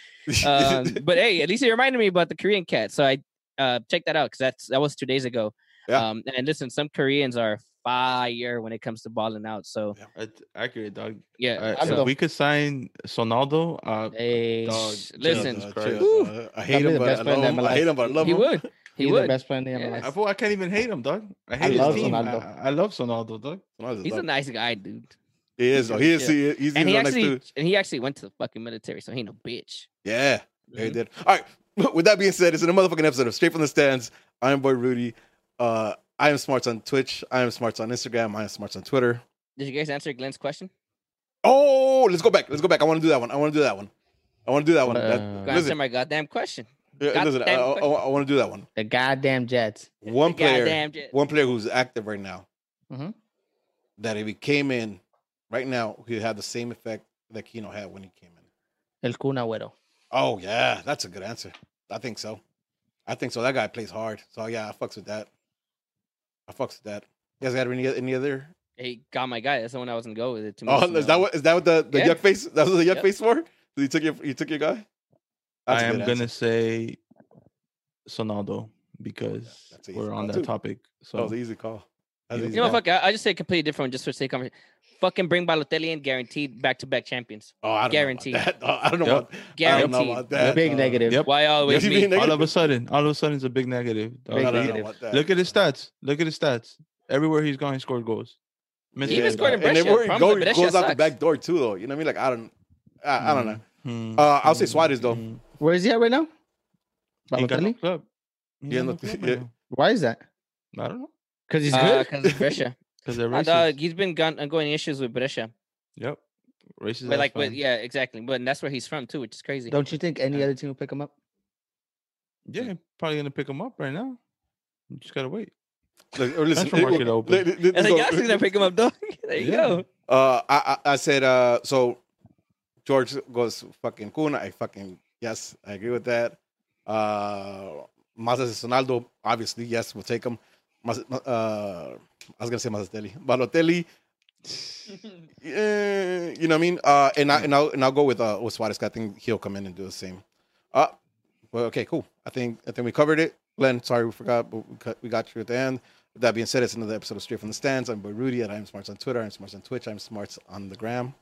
B: Um, [laughs] but hey, at least he reminded me about the Korean cat. So I uh check that out because that's that was two days ago.
A: Yeah.
B: Um, and listen, some Koreans are fire when it comes to balling out. So
C: That's accurate, dog.
B: yeah,
C: Uh,
D: I'm
C: if we could sign Sonaldo, uh,
B: hey,
C: dog,
B: sh-
C: chill,
B: listen,
C: Christ.
A: chill.
B: Woo.
A: I
D: That'd
A: hate him, but I love him. I hate him, but I love
B: he
A: him.
B: would, he
D: He's
B: would.
D: the best player in the
B: Yeah.
D: MLS.
C: I, thought I can't even hate him, dog. I
D: I
C: hate his
D: love
C: team. I,
D: Sonaldo.
C: I love Sonaldo, dog.
B: He's a nice guy, dude.
A: He is. though. He is. He is. He's
B: And he
A: he's a nice
B: actually
A: dude.
B: and he actually went to the fucking military, so he ain't no bitch.
A: Yeah. Yeah, he did. All right. [laughs] With that being said, it's a motherfucking episode of Straight from the Stands. I am Boy Rudy. Uh, I am Smarts on Twitch. I am Smarts on Instagram. I am Smarts on Twitter.
B: Did you guys answer Glenn's question?
A: Oh, let's go back. Let's go back. I want to do that one. I want to do that one. I want to do that one. That-
D: Uh,
B: Go answer my goddamn question.
A: Yeah, listen, I,
B: goddamn
A: I, want to do that one.
D: The goddamn Jets.
A: One player,
B: Goddamn jet.
A: one player who's active right now
D: Mhm.
A: that if he came in right now, he'd have the same effect that Keno had when he came in.
D: El Kun Agüero.
A: Oh yeah, that's a good answer. I think so. I think so. That guy plays hard. So yeah, I fucks with that. I fucks with that. You guys got any any other?
B: He got my guy. That's the one I was gonna go with. It two
A: Oh,
B: minutes
A: is that what is that what the, the
B: Yeah.
A: yuck face? That was the yuck
B: Yep.
A: face for? You took your you took your guy. That's
C: I
A: a
C: am
A: good
C: gonna say Sonaldo because
A: that's an
C: we're on
A: call,
C: that
A: too.
C: topic.
A: That
C: So
A: was an easy call. That was
C: You
A: an easy
B: You know,
A: call.
B: fuck. I, I just say completely different just for sake of conversation. Fucking bring Balotelli in, guaranteed back to back champions.
A: Oh, I don't
B: Guaranteed.
A: Know about that. [laughs] Oh, I don't know.
C: Yep.
A: About, I don't know about that.
D: Big
A: Uh,
D: negative.
C: Yep.
B: Why always me?
A: mean
C: all of a sudden, all of a sudden, it's a big negative.
D: Big
A: don't
D: negative.
C: Look at his stats. Look at his stats. Everywhere he's gone, he scored goals. Missed
B: He even
C: it.
B: scored in
A: and
B: Brescia.
A: everywhere he
B: Problem
A: goes,
B: with
A: he
B: Brescia
A: goes out the back door too, though. You know what I mean? Like I don't, I, I don't know.
C: Hmm.
A: Uh, I'll say Suarez though.
C: Hmm.
D: Where is he at right now?
C: He got no club. He
A: Yeah, no-
C: no club
A: yeah.
C: right
D: Why is that?
C: I don't know.
D: Because he's
B: Uh,
D: good.
B: Because Brescia. [laughs]
C: Because they're
B: Uh,
C: racist.
B: dog, he's been gone, ongoing issues with Brescia.
C: Yep. Racist.
B: But like, with,
C: fans.
B: yeah, exactly. But that's where he's from too, which is crazy.
D: Don't you think any other team will pick him up?
C: Yeah, probably gonna pick him up right now. You just gotta wait.
A: Look, or listen,
C: Transfer
A: it-
C: market
A: it-
C: open.
A: it- it- it-
B: And
A: so-
B: like, y'all gonna pick him up, dog. [laughs] there you
C: Yeah.
B: go.
A: Uh, I, I I said uh, so George goes fucking Kuna. I fucking yes, I agree with that. Uh, Masa's Sonaldo, obviously yes, we'll take him. Mas, uh, I was gonna say Mazatelli, Balotelli. [laughs] eh, you know what I mean? Uh, and I and I'll and I'll go with uh with Suarez. I think he'll come in and do the same. Uh, well, okay, cool. I think I think we covered it. Glenn, sorry we forgot, but we cut- we got you at the end. With that being said, it's another episode of Straight from the Stands. I'm Boy Rudy, and I'm Smarts on Twitter. I'm Smarts on Twitch. I'm Smarts on the gram.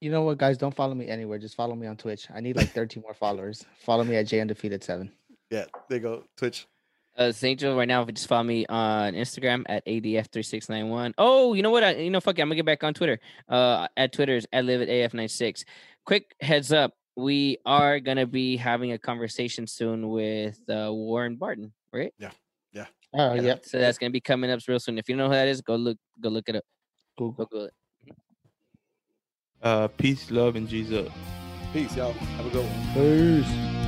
D: You know what, guys? Don't follow me anywhere. Just follow me on Twitch. I need like 13 more followers. Follow me at J Undefeated Seven.
A: Yeah, there you go. Twitch.
B: Uh, St. Joe, right now, if you just follow me on Instagram at ADF3691. Oh, you know what? I, you know, fuck it. I'm going to get back on Twitter. Uh, at Twitter is at LiveItAF96. Quick heads up. We are going to be having a conversation soon with uh, Warren Barton, right? Yeah, yeah.
D: Oh,
B: Yeah,
D: yep.
B: So that's going to be coming up real soon. If you know who that is, go look go look it up.
D: Google.
B: Google it.
C: Uh, peace, love, and Jesus.
A: Peace, y'all. Have a good one.
D: Peace.